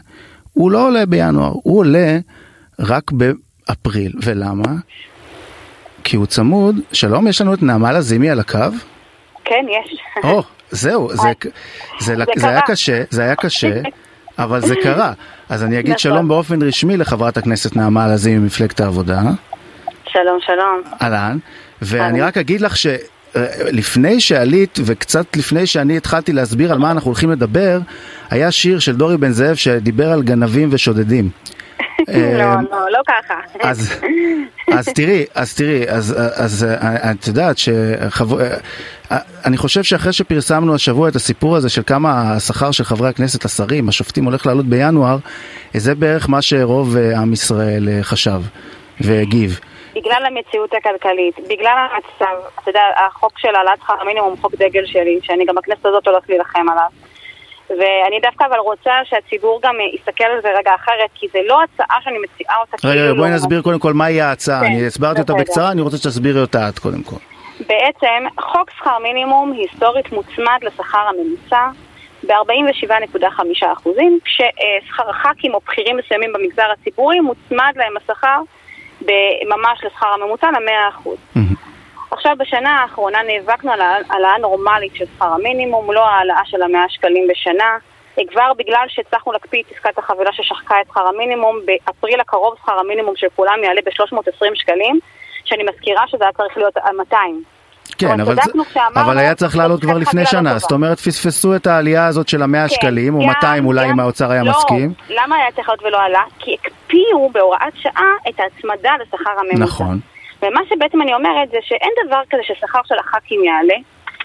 הוא לא עולה בינואר, הוא עולה רק באפריל. ולמה? כי הוא צמוד, שלום, יש לנו את נעמה לזימי על הקו? כן, יש. או, זהו, זה, זה, זה, זה היה קשה, זה היה קשה, אבל זה קרה. אז אני אגיד נכון. שלום באופן רשמי לחברת הכנסת נעמה לזימי ממפלגת העבודה. שלום, שלום. אהלן, ואני. רק אגיד לך שלפני שעלית וקצת לפני שאני התחלתי להסביר על מה אנחנו הולכים לדבר, היה שיר של דורי בן זאב שדיבר על גנבים ושודדים. לא, אה, לא, לא ככה. אז, אז תראי, אז תראי, אז, אז אה, את יודעת שחב... אה, אני חושב שאחרי שפרסמנו השבוע את הסיפור הזה של כמה השכר של חברי הכנסת, השרים, השופטים הולך לעלות בינואר, זה בערך מה שרוב עם ישראל חשב והגיב. בגלל המציאות הכלכלית, בגלל המצב, אתה יודע, החוק של העלאת שכר המינימום הוא חוק דגל שלי, שאני גם בכנסת הזאת הולכת להילחם עליו. ואני דווקא אבל רוצה שהציבור גם יסתכל על זה רגע אחרת, כי זה לא הצעה שאני מציעה אותה רגע, כאילו... בואי נסביר קודם כל מהי ההצעה, כן, אני הסברתי אותה. בקצרה, אני רוצה שתסבירי אותה את קודם כל. בעצם, חוק שכר מינימום היסטורית מוצמד לשכר הממוצע ב-47.5 אחוזים, כששכר ח"כים או בכירים מסוימים במגזר הציבורי מוצמד להם השכר ממש לשכר הממוצע ל-100 אחוז. עכשיו, בשנה האחרונה נאבקנו על העלאה נורמלית של שכר המינימום, לא העלאה של המאה שקלים בשנה. כבר בגלל שהצלחנו להקפיא את עסקת החבילה ששחקה את שכר המינימום, באפריל הקרוב שכר המינימום של כולם יעלה ב-320 שקלים, שאני מזכירה שזה היה צריך להיות על 200. כן, אבל, זה, אבל היה צריך לעלות כבר לפני שנה. זאת אומרת פספסו את העלייה הזאת של המאה כן, שקלים, או גם- 200 אולי גם- אם האוצר היה לא, מסכים. למה היה צריך להיות ולא עלה? כי הקפיאו בהוראת שעה את ההצמדה לשכר הממוצע. נכון. ומה שבעצם אני אומרת זה שאין דבר כזה ששכר של הח"כים יעלה,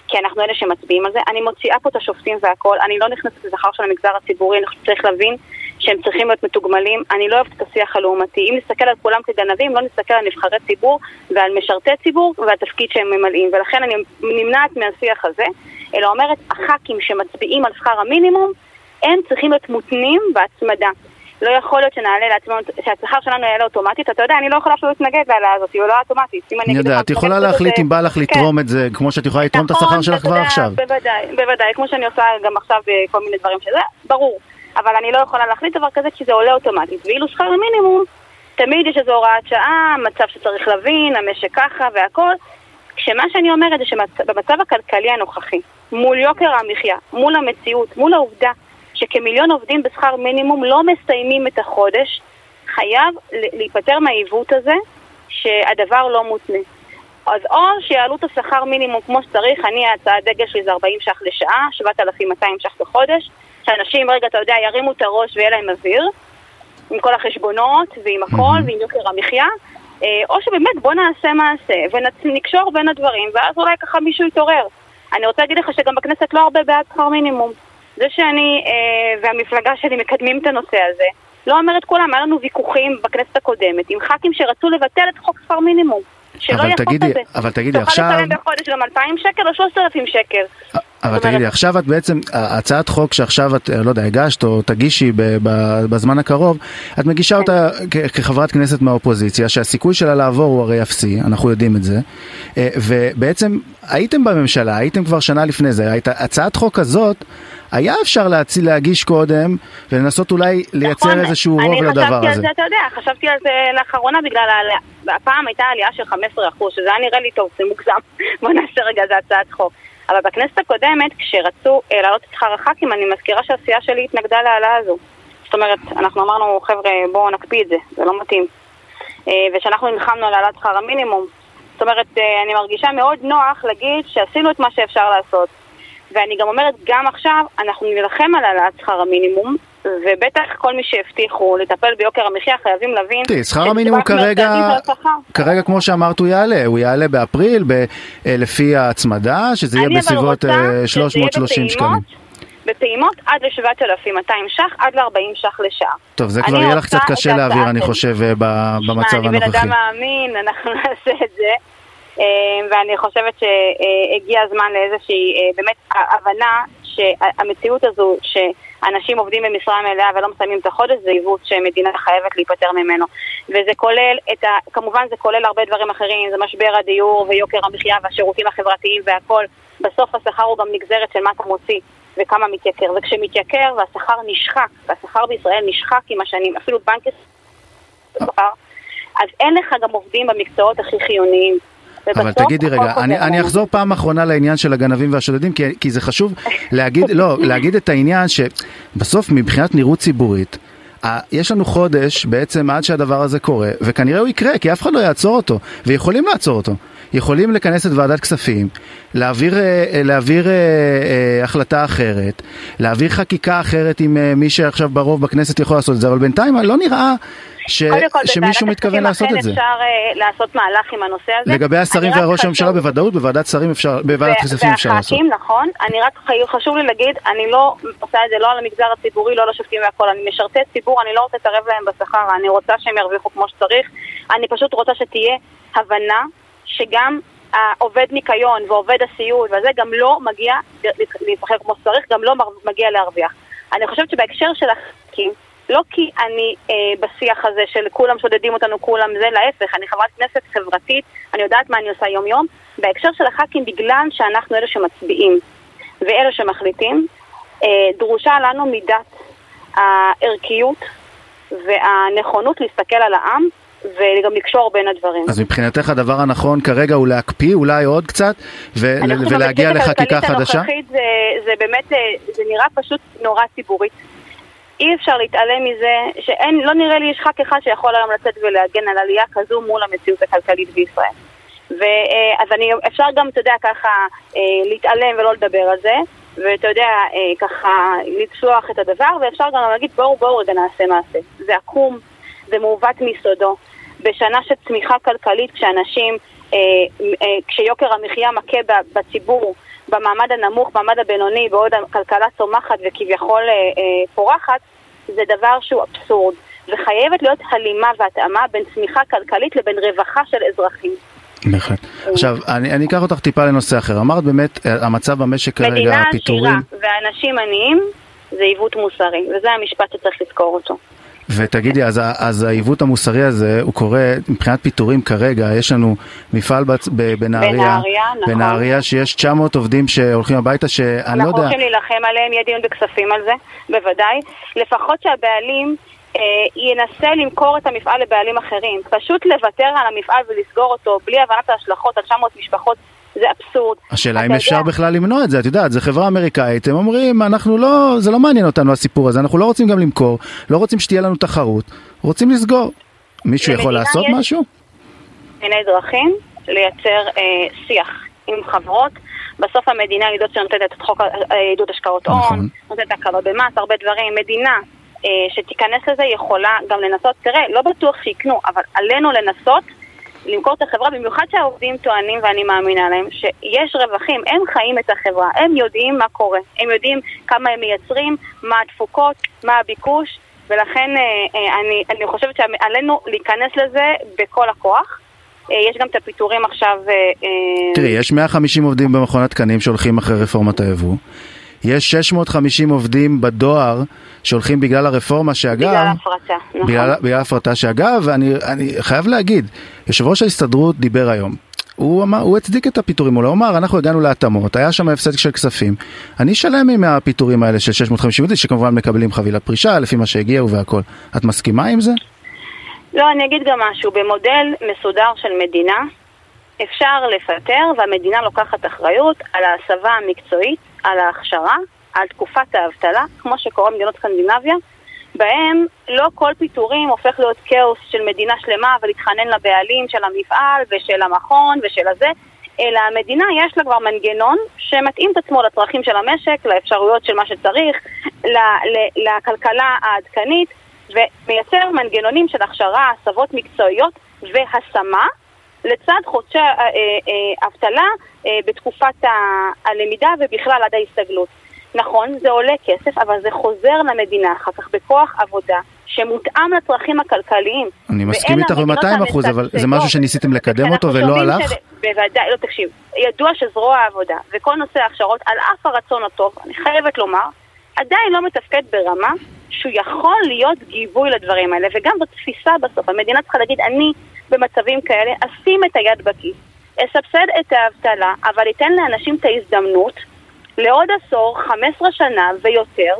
כי אנחנו אלה שמצביעים על זה. אני מוציאה פה את השופטים והכל, אני לא נכנסת לשכר של המגזר הציבורי, אנחנו צריך להבין שהם צריכים להיות מתוגמלים. אני לא אוהבת את השיח הלעומתי. אם נסתכל על כולם כגנבים, לא נסתכל על נבחרי ציבור ועל משרתי ציבור והתפקיד שהם ממלאים. ולכן אני נמנעת מהשיח הזה, אלא אומרת, הח"כים שמצביעים על שכר המינימום, הם צריכים להיות מותנים בהצמדה. לא יכול להיות שנעלה לעצמנו, שהשכר שלנו יעלה אוטומטית. אתה יודע, אני לא יכולה אפילו להתנגד להעלאה הזאת, היא עולה אוטומטית. אני יודע, את יכולה להחליט אם בא לך כן. לתרום את זה, כמו שאת יכולה לתרום את נכון, השכר שלך כבר עכשיו. בוודאי, בוודאי, כמו שאני עושה גם עכשיו בכל מיני דברים שזה, ברור. אבל אני לא יכולה להחליט דבר כזה כי זה עולה אוטומטית. ואילו שכר המינימום, תמיד יש איזו הוראת שעה, מצב שצריך להבין, המשק ככה והכל. כשמה שאני אומרת זה שבמצב הכלכלי הנוכחי, מול יוקר המחיה, מול המציאות, מול העובדה שכמיליון עובדים בשכר מינימום לא מסיימים את החודש, חייב להיפטר מהעיוות הזה שהדבר לא מותנה. אז או שיעלו את השכר מינימום כמו שצריך, אני ההצעה דגל שלי זה 40 ש"ח לשעה, 7,200 ש"ח בחודש, שאנשים רגע, אתה יודע, ירימו את הראש ויהיה להם אוויר, עם כל החשבונות ועם הכל ועם יוקר המחיה, אה, או שבאמת בוא נעשה מעשה ונקשור בין הדברים, ואז אולי ככה מישהו יתעורר. אני רוצה להגיד לך שגם בכנסת לא הרבה בעד שכר מינימום. זה שאני אה, והמפלגה שלי מקדמים את הנושא הזה, לא אומר את כולם, היה לנו ויכוחים בכנסת הקודמת עם ח"כים שרצו לבטל את חוק שכר מינימום. שלא אבל תגידי-. אבל תגידי, תוכל עכשיו- לשלם בחודש גם 2,000 שקל או 3,000 שקל. אבל תגידי, אומרת- עכשיו את בעצם, הצעת חוק שעכשיו את, לא יודע, הגשת או תגישי בזמן הקרוב, את מגישה אותה כ- כחברת כנסת מהאופוזיציה, שהסיכוי שלה לעבור הוא הרי אפסי, אנחנו יודעים את זה, אה, ובעצם הייתם בממשלה, הייתם כבר שנה לפני זה, הייתה הצעת חוק כזאת, היה אפשר להציל, להגיש קודם ולנסות אולי לייצר נכון, איזשהו רוב אני לדבר חשבתי על הזה. זה, אתה יודע, חשבתי על זה לאחרונה בגלל העלייה. הפעם הייתה עלייה של 15%, שזה היה נראה לי טוב, זה מוגזם. בוא נעשה רגע, זה הצעת חוק. אבל בכנסת הקודמת, כשרצו אה, להעלות את שכר הח"כים, אני מזכירה שהסיעה שלי התנגדה להעלאה הזו. זאת אומרת, אנחנו אמרנו, חבר'ה, בואו נקפיא את זה, זה לא מתאים. אה, ושאנחנו נלחמנו על העלאת שכר המינימום. זאת אומרת, אה, אני מרגישה מאוד נוח להגיד שעשינו את מה שאפשר לעשות. ואני גם אומרת, גם עכשיו אנחנו נלחם על העלאת שכר המינימום, ובטח כל מי שהבטיחו לטפל ביוקר המחיה חייבים להבין... תראי, שכר המינימום כרגע. כרגע כמו שאמרת הוא יעלה, הוא יעלה באפריל ב, אה, לפי ההצמדה, שזה יהיה בסביבות רוצה אה, שזה יהיה 330 שקלים. בפעימות, עד ל-7,200 ש"ח, עד ל-40 ש"ח לשעה. טוב, זה כבר יהיה לך קצת קשה להעביר, אני. חושב, אה, במצב שמע, אני בן הנוכחי. אדם מאמין, אנחנו נעשה את זה. ואני חושבת שהגיע הזמן לאיזושהי באמת הבנה שהמציאות הזו שאנשים עובדים במשרה מלאה ולא מסיימים את החודש זה עיוות שמדינה חייבת להיפטר ממנו. וזה כולל את ה... כמובן זה כולל הרבה דברים אחרים, זה משבר הדיור ויוקר המחיה והשירותים החברתיים והכל. בסוף השכר הוא גם נגזרת של מה אתה מוציא וכמה מתייקר. וכשמתייקר והשכר נשחק, והשכר בישראל נשחק עם השנים, אפילו בנק אז אין לך גם עובדים במקצועות הכי חיוניים. אבל תגידי רגע, אני, אני. אחזור פעם אחרונה לעניין של הגנבים והשודדים, כי, כי זה חשוב להגיד, לא, להגיד את העניין שבסוף מבחינת נראות ציבורית, יש לנו חודש בעצם עד שהדבר הזה קורה, וכנראה הוא יקרה, כי אף אחד לא יעצור אותו, ויכולים לעצור אותו. יכולים לכנס את ועדת כספים, להעביר, אה, אה, להעביר אה, החלטה אחרת, להעביר חקיקה אחרת עם מי שעכשיו ברוב בכנסת יכול לעשות את זה, אבל בינתיים לא נראה ש, קודם כל, שמישהו בוועדת מתכוון הכספים לעשות את זה. אכן אפשר לעשות מהלך עם הנושא הזה. לגבי השרים רק וראש חשוב- הממשלה בוודאות, בוועדת שרים אפשר, בוועדת כספים אפשר לעשות. והח"כים, נכון. אני רק חשוב לי להגיד, אני לא עושה את זה לא על המגזר הציבורי, לא על השופטים והכל. אני משרתי ציבור, אני לא רוצה להתערב להם בשכר, אני רוצה שהם ירוויחו כמו שצריך. אני פשוט רוצה שתהיה הבנה שגם העובד ניקיון ועובד הסיעוד וזה גם לא מגיע להיבחר כמו שצריך, גם לא מגיע להרוויח. אני חושבת שבהקשר של הח"כים, לא כי אני אה, בשיח הזה של כולם שודדים אותנו, כולם זה, להפך, אני חברת כנסת חברתית, אני יודעת מה אני עושה יום-יום. בהקשר של הח"כים, בגלל שאנחנו אלה שמצביעים ואלה שמחליטים, אה, דרושה לנו מידת הערכיות והנכונות להסתכל על העם וגם לקשור בין הדברים. אז מבחינתך הדבר הנכון כרגע הוא להקפיא אולי עוד קצת ו- ולהגיע לחקיקה חדשה? זה, זה באמת, אה, זה נראה פשוט נורא ציבורית. אי אפשר להתעלם מזה שאין, לא נראה לי יש ח"כ אחד שיכול היום לצאת ולהגן על עלייה כזו מול המציאות הכלכלית בישראל. ואז אני, אפשר גם, אתה יודע, ככה אה, להתעלם ולא לדבר על זה, ואתה יודע, אה, ככה לצלוח את הדבר, ואפשר גם להגיד בואו בואו רגע נעשה מעשה. זה עקום, זה מעוות מיסודו. בשנה של צמיחה כלכלית, כשאנשים, אה, אה, כשיוקר המחיה מכה בציבור, במעמד הנמוך, במעמד הבינוני, בעוד הכלכלה צומחת וכביכול אה, אה, פורחת, זה דבר שהוא אבסורד. וחייבת להיות הלימה והתאמה בין צמיחה כלכלית לבין רווחה של אזרחים. בהחלט. עכשיו, אני אני אקח אותך טיפה לנושא אחר. אמרת באמת, אה, המצב במשק כרגע, מדינה עשירה הפיטורים, ואנשים עניים זה עיוות מוסרי, וזה המשפט שצריך לזכור אותו. ותגידי, אז אז העיוות המוסרי הזה, הוא קורה מבחינת פיטורים כרגע, יש לנו מפעל בצ- ב- בנהריה, בנהריה, נכון. בנהריה שיש 900 עובדים שהולכים הביתה, שאני לא אנחנו יודע, הולכים להילחם עליהם, יהיה דיון בכספים על זה, בוודאי. לפחות שהבעלים אה, ינסה למכור את המפעל לבעלים אחרים. פשוט לוותר על המפעל ולסגור אותו בלי הבנת ההשלכות על 900 משפחות, זה אבסורד. השאלה אם אפשר יודע- בכלל למנוע את זה, את יודעת, זו חברה אמריקאית, הם אומרים, אנחנו לא, זה לא מעניין אותנו הסיפור הזה, אנחנו לא רוצים גם למכור, לא רוצים שתהיה לנו תחרות, רוצים לסגור. מישהו יכול לעשות יש- משהו? מיני דרכים לייצר אה, שיח עם חברות. בסוף המדינה היא זאת שנותנת את חוק אה, עידוד השקעות הון, נכון. נותנת הקלות במס, הרבה דברים. מדינה אה, שתיכנס לזה יכולה גם לנסות, תראה, לא בטוח שיקנו, אבל עלינו לנסות למכור את החברה, במיוחד שהעובדים טוענים, ואני מאמינה להם, שיש רווחים, הם חיים את החברה, הם יודעים מה קורה, הם יודעים כמה הם מייצרים, מה התפוקות, מה הביקוש, ולכן אה, אה, אני, אני חושבת שעלינו להיכנס לזה בכל הכוח. אה, יש גם את הפיטורים עכשיו... תראי, יש 150 עובדים במכון התקנים שהולכים אחרי רפורמת היבוא. יש 650 עובדים בדואר שהולכים בגלל הרפורמה שאגב... בגלל ההפרטה, נכון. בגלל, בגלל ההפרטה שאגב, אני, אני חייב להגיד, יושב ראש ההסתדרות דיבר היום. הוא, אמר, הוא הצדיק את הפיטורים, הוא לא אמר, אנחנו הגענו להתאמות, היה שם הפסד של כספים. אני שלם עם הפיטורים האלה של 650 עובדים, שכמובן מקבלים חבילת פרישה, לפי מה שהגיעו והכל. את מסכימה עם זה? לא, אני אגיד גם משהו. במודל מסודר של מדינה אפשר לפטר והמדינה לוקחת אחריות על ההסבה המקצועית, על ההכשרה, על תקופת האבטלה, כמו שקורה במדינות סקנדינביה, בהם לא כל פיטורים הופך להיות כאוס של מדינה שלמה ולהתחנן לבעלים של המפעל ושל המכון ושל הזה, אלא המדינה יש לה כבר מנגנון שמתאים את עצמו לצרכים של המשק, לאפשרויות של מה שצריך, לכלכלה העדכנית, ומייצר מנגנונים של הכשרה, הסבות מקצועיות והשמה לצד חודשי אה, אה, אה, אבטלה בתקופת הלמידה ובכלל עד ההסתגלות. נכון, זה עולה כסף, אבל זה חוזר למדינה אחר כך בכוח עבודה שמותאם לצרכים הכלכליים. אני מסכים איתך המדינות ב-200 אחוז, אבל זה משהו שניסיתם לקדם אותו ולא הלך? בוודאי, לא תקשיב, ידוע שזרוע העבודה וכל נושא ההכשרות, על אף הרצון הטוב, אני חייבת לומר, עדיין לא מתפקד ברמה שהוא יכול להיות גיבוי לדברים האלה, וגם בתפיסה בסוף, המדינה צריכה להגיד, אני במצבים כאלה אשים את היד בכיס, אסבסד את האבטלה, אבל אתן לאנשים את ההזדמנות לעוד עשור, 15 שנה ויותר,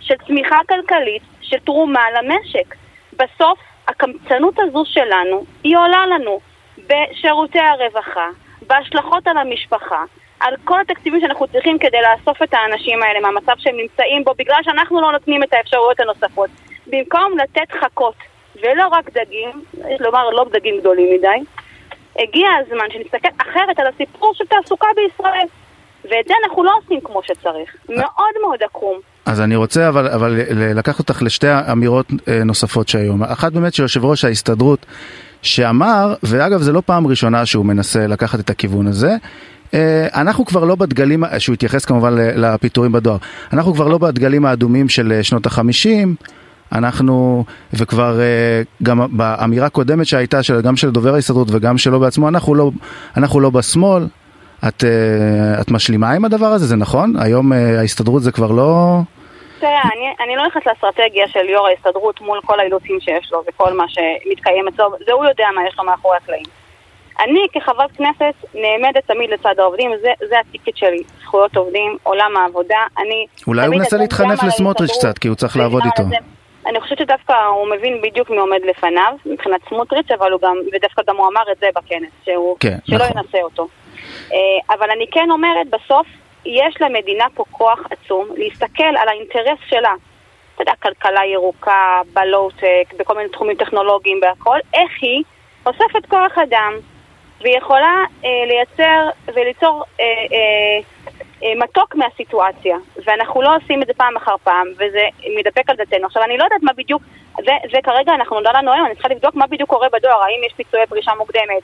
של צמיחה כלכלית, של תרומה למשק. בסוף, הקמצנות הזו שלנו, היא עולה לנו בשירותי הרווחה, בהשלכות על המשפחה, על כל התקציבים שאנחנו צריכים כדי לאסוף את האנשים האלה מהמצב שהם נמצאים בו, בגלל שאנחנו לא נותנים את האפשרויות הנוספות. במקום לתת חכות, ולא רק דגים, יש לומר לא דגים גדולים מדי, הגיע הזמן שנסתכל אחרת על הסיפור של תעסוקה בישראל. ואת זה אנחנו לא עושים כמו שצריך. מאוד מאוד עקום. אז אני רוצה אבל, אבל לקחת אותך לשתי אמירות אה, נוספות שהיום. אחת באמת של יושב ראש ההסתדרות שאמר, ואגב זה לא פעם ראשונה שהוא מנסה לקחת את הכיוון הזה, אה, אנחנו כבר לא בדגלים, שהוא התייחס כמובן לפיטורים בדואר, אנחנו כבר לא בדגלים האדומים של אה, שנות החמישים, אנחנו, וכבר גם באמירה קודמת שהייתה, גם של דובר ההסתדרות וגם שלו בעצמו, אנחנו לא, אנחנו לא בשמאל. את, אה, את משלימה עם הדבר הזה, זה נכון? היום אה, ההסתדרות זה כבר לא... תראה, אני, אני לא נכנסת לאסטרטגיה של יו"ר ההסתדרות מול כל האילוצים שיש לו וכל מה שמתקיים אצלו, זה הוא יודע מה יש לו מאחורי הקלעים. אני כחברת כנסת נעמדת תמיד לצד העובדים, זה, זה הטיקט שלי, זכויות עובדים, עולם העבודה, אני... אולי הוא מנסה להתחנף לסמוטריץ' קצת, כי הוא צריך לעבוד איתו. זה. אני חושבת שדווקא הוא מבין בדיוק מי עומד לפניו, מבחינת סמוטריץ', אבל הוא גם, ודווקא גם הוא אמר את זה בכנס, שהוא, כן, שלא נכון. ינסה אותו. אה, אבל אני כן אומרת, בסוף יש למדינה פה כוח עצום להסתכל על האינטרס שלה. אתה יודע, כלכלה ירוקה, בלואו-טק, בכל מיני תחומים טכנולוגיים, בהכל, איך היא אוספת כוח אדם והיא יכולה אה, לייצר וליצור אה, אה, אה, מתוק מהסיטואציה, ואנחנו לא עושים את זה פעם אחר פעם, וזה מתדפק על דלתנו. עכשיו, אני לא יודעת מה בדיוק, זה, זה כרגע אנחנו נודע לנו היום, אני צריכה לבדוק מה בדיוק קורה בדואר, האם יש פיצויי פרישה מוקדמת,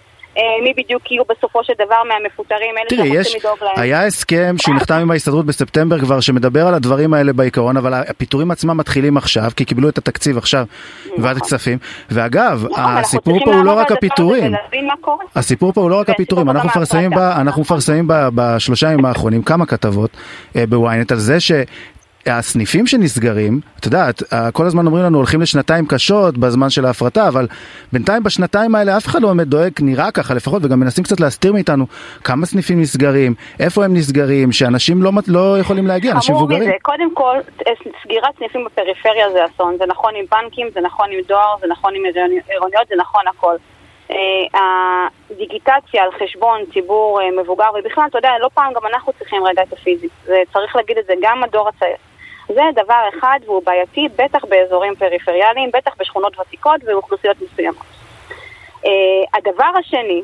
מי בדיוק יהיו בסופו של דבר מהמפוטרים, אלה שאנחנו צריכים לדאוג להם. היה הסכם שהוא נחתם עם ההסתדרות בספטמבר כבר, שמדבר על הדברים האלה בעיקרון, אבל הפיטורים עצמם מתחילים עכשיו, כי קיבלו את התקציב עכשיו בוועדת הכספים. ואגב, נכון, אנחנו הסיפור פה הוא לא רק הזה הפיטורים. הסיפור פה הוא לא רק הפיטורים, אנחנו מפרסמים, בשלושה ימים האחרונים כמה כתבות אה, בוויינט על זה שהסניפים שנסגרים, את יודעת, כל הזמן אומרים לנו הולכים לשנתיים קשות בזמן של ההפרטה, אבל בינתיים בשנתיים האלה אף אחד לא באמת דואג, נראה ככה לפחות, וגם מנסים קצת להסתיר מאיתנו כמה סניפים נסגרים, איפה הם נסגרים, שאנשים לא, לא יכולים להגיע, אנשים מבוגרים. מזה, קודם כל, סגירת סניפים בפריפריה זה אסון. זה נכון עם בנקים, זה נכון עם דואר, זה נכון עם עירוניות, זה נכון הכל. אה, הדיגיטציה על חשבון ציבור אה, מבוגר, ובכלל, אתה יודע, לא פעם גם אנחנו צריכים רגע את הפיזי. צריך להגיד את זה, גם הדור הצעיר. זה דבר אחד והוא בעייתי, בטח באזורים פריפריאליים, בטח בשכונות ותיקות ובאוכלוסיות מסוימות. אה, הדבר השני,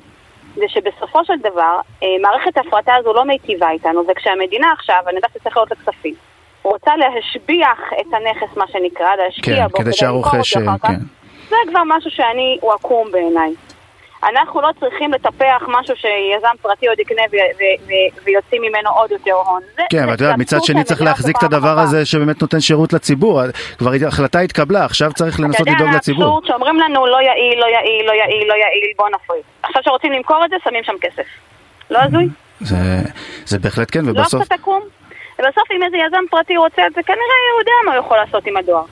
זה שבסופו של דבר, אה, מערכת ההפרטה הזו לא מיטיבה איתנו, וכשהמדינה עכשיו, אני יודעת שצריך להיות לכספים, רוצה להשביח את הנכס, מה שנקרא, להשקיע כן, בו, כדי שהרוכש, כך, כן. זה כבר משהו שאני, הוא עקום בעיניי. אנחנו לא צריכים לטפח משהו שיזם פרטי עוד יקנה ו- ו- ו- ויוציא ממנו עוד יותר הון. כן, אבל את יודעת, מצד שני צריך שהמדינה להחזיק את הדבר. הזה שבאמת נותן שירות לציבור. כבר ההחלטה התקבלה, עכשיו צריך לנסות לדאוג אתה לציבור. יודע, האבסורד שאומרים לנו לא יעיל, לא יעיל, לא יעיל, לא יעיל, בוא נפריד. עכשיו שרוצים למכור את זה, שמים שם כסף. לא הזוי? זה, זה בהחלט כן, לא ובסוף... קצת עקום? ובסוף אם איזה יזם פרטי רוצה את זה, כנראה הוא יודע מה הוא יכול לעשות עם הדואר.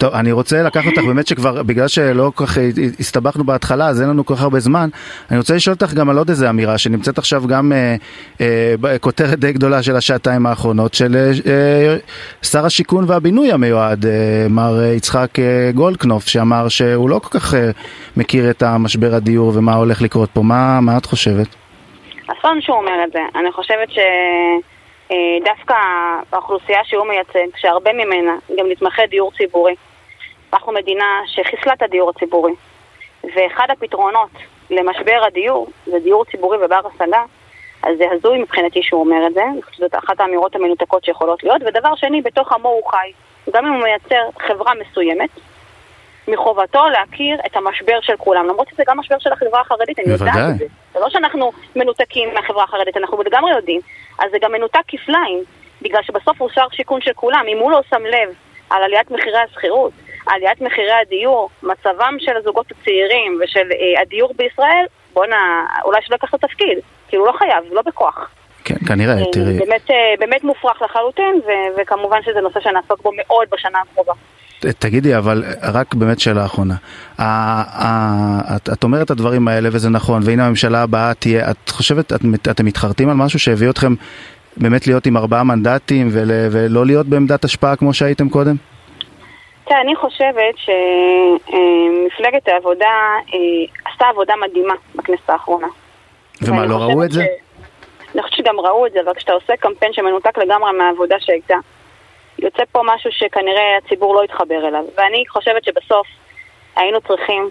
טוב, אני רוצה לקחת אותך באמת שכבר, בגלל שלא כל כך הסתבכנו בהתחלה, אז אין לנו כל כך הרבה זמן, אני רוצה לשאול אותך גם על עוד איזה אמירה שנמצאת עכשיו גם אה, אה, בכותרת די גדולה של השעתיים האחרונות, של אה, אה, שר השיכון והבינוי המיועד, אה, מר אה, יצחק אה, גולדקנופ, שאמר שהוא לא כל כך אה, מכיר את המשבר הדיור ומה הולך לקרות פה. מה, מה את חושבת? אסון שהוא אומר את זה. אני חושבת שדווקא האוכלוסייה שהוא מייצג, שהרבה ממנה גם נתמכי דיור ציבורי, אנחנו מדינה שחיסלה את הדיור הציבורי. ואחד הפתרונות למשבר הדיור זה דיור ציבורי ובר השגה, אז זה הזוי מבחינתי שהוא אומר את זה, אני חושבת שזאת אחת האמירות המנותקות שיכולות להיות. ודבר שני, בתוך עמו הוא חי. גם אם הוא מייצר חברה מסוימת, מחובתו להכיר את המשבר של כולם, למרות שזה גם משבר של החברה החרדית, אני יודעת. את זה. זה לא שאנחנו מנותקים מהחברה החרדית, אנחנו לגמרי יודעים, אז זה גם מנותק כפליים, בגלל שבסוף הוא שר שיכון של כולם, אם הוא לא שם לב על עליית מחירי השכירות, עליית מחירי הדיור, מצבם של הזוגות הצעירים ושל אה, הדיור בישראל, בואנה, אולי שלא ייקח את התפקיד, כאילו לא חייב, לא בכוח. כן, כנראה, אה, תראי. באמת, אה, באמת מופרך לחלוטין, ו- וכמובן שזה נושא שנעסוק בו מאוד בשנה הקרובה. תגידי, אבל רק באמת שאלה אחרונה. את, אומרת את הדברים האלה וזה נכון, והנה הממשלה הבאה תהיה, את חושבת, את, אתם מתחרטים על משהו שהביא אתכם באמת להיות עם ארבעה מנדטים ול, ולא להיות בעמדת השפעה כמו שהייתם קודם? תראה, אני חושבת שמפלגת העבודה אה, עשתה עבודה מדהימה בכנסת האחרונה. ומה, לא ראו את זה? ש- אני חושבת שגם ראו את זה, אבל כשאתה עושה קמפיין שמנותק לגמרי מהעבודה שהייתה, יוצא פה משהו שכנראה הציבור לא יתחבר אליו. ואני חושבת שבסוף היינו צריכים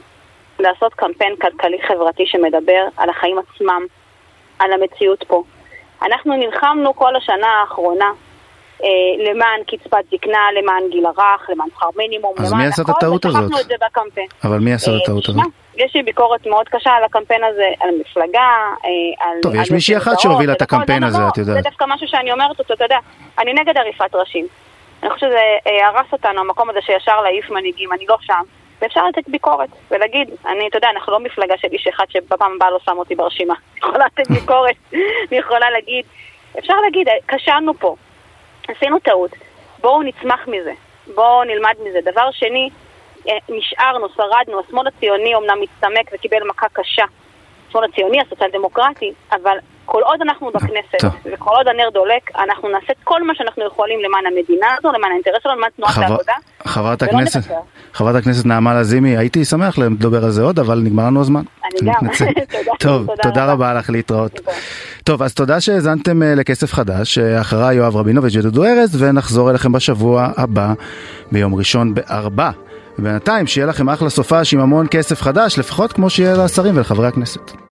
לעשות קמפיין כלכלי-חברתי שמדבר על החיים עצמם, על המציאות פה. אנחנו נלחמנו כל השנה האחרונה למען קצבת זקנה, למען גיל הרך, למען שכר מינימום, אז למען מי עשה את הכל, הטעות הזאת? ושכחנו את זה בקמפיין. אבל מי עשה את אה, הטעות הזאת? יש לי ביקורת מאוד קשה על הקמפיין הזה, על המפלגה, אה, על... טוב, יש מישהי אחת שהובילה את הכל. הקמפיין הזה, את יודעת. זה דווקא משהו שאני אומרת אותו, אתה יודע, אני נגד עריפת ראשים. אני חושבת שזה אה, הרס אותנו, המקום הזה שישר להעיף מנהיגים, אני לא שם. ואפשר לתת ביקורת ולהגיד, אני, אתה יודע, אנחנו לא מפלגה של איש אחד שבפעם הבאה לא שם אותי ברשימה. אני יכולה לתת ביקורת, אני יכולה להגיד, אפשר להגיד, אה, כשלנו פה, עשינו טעות, בואו נצמח מזה, בואו נלמד מזה. דבר שני, אה, נשארנו, שרדנו, השמאל הציוני אומנם מצטמק וקיבל מכה קשה. השמאל הציוני, הסוציאל דמוקרטי, אבל כל עוד אנחנו בכנסת, טוב. וכל עוד הנר דולק, אנחנו נעשה כל מה שאנחנו יכולים למען המדינה הזו, למען האינטרס שלנו, למען תנועת חבר- העבודה. חברת הכנסת. חברת הכנסת נעמה לזימי, הייתי שמח לדבר על זה עוד, אבל נגמר לנו הזמן. אני גם. תודה, טוב, תודה תודה רבה. לך להתראות. טוב, אז תודה שהאזנתם אה, לכסף חדש, אה, אחריי יואב רבינוביץ' ודודו ארז, ונחזור אליכם בשבוע הבא, ביום ראשון בארבע. ובינתיים, שיהיה לכם אחלה סופש עם המון כסף חדש, לפחות כמו שיהיה לשרים ולחברי הכנסת.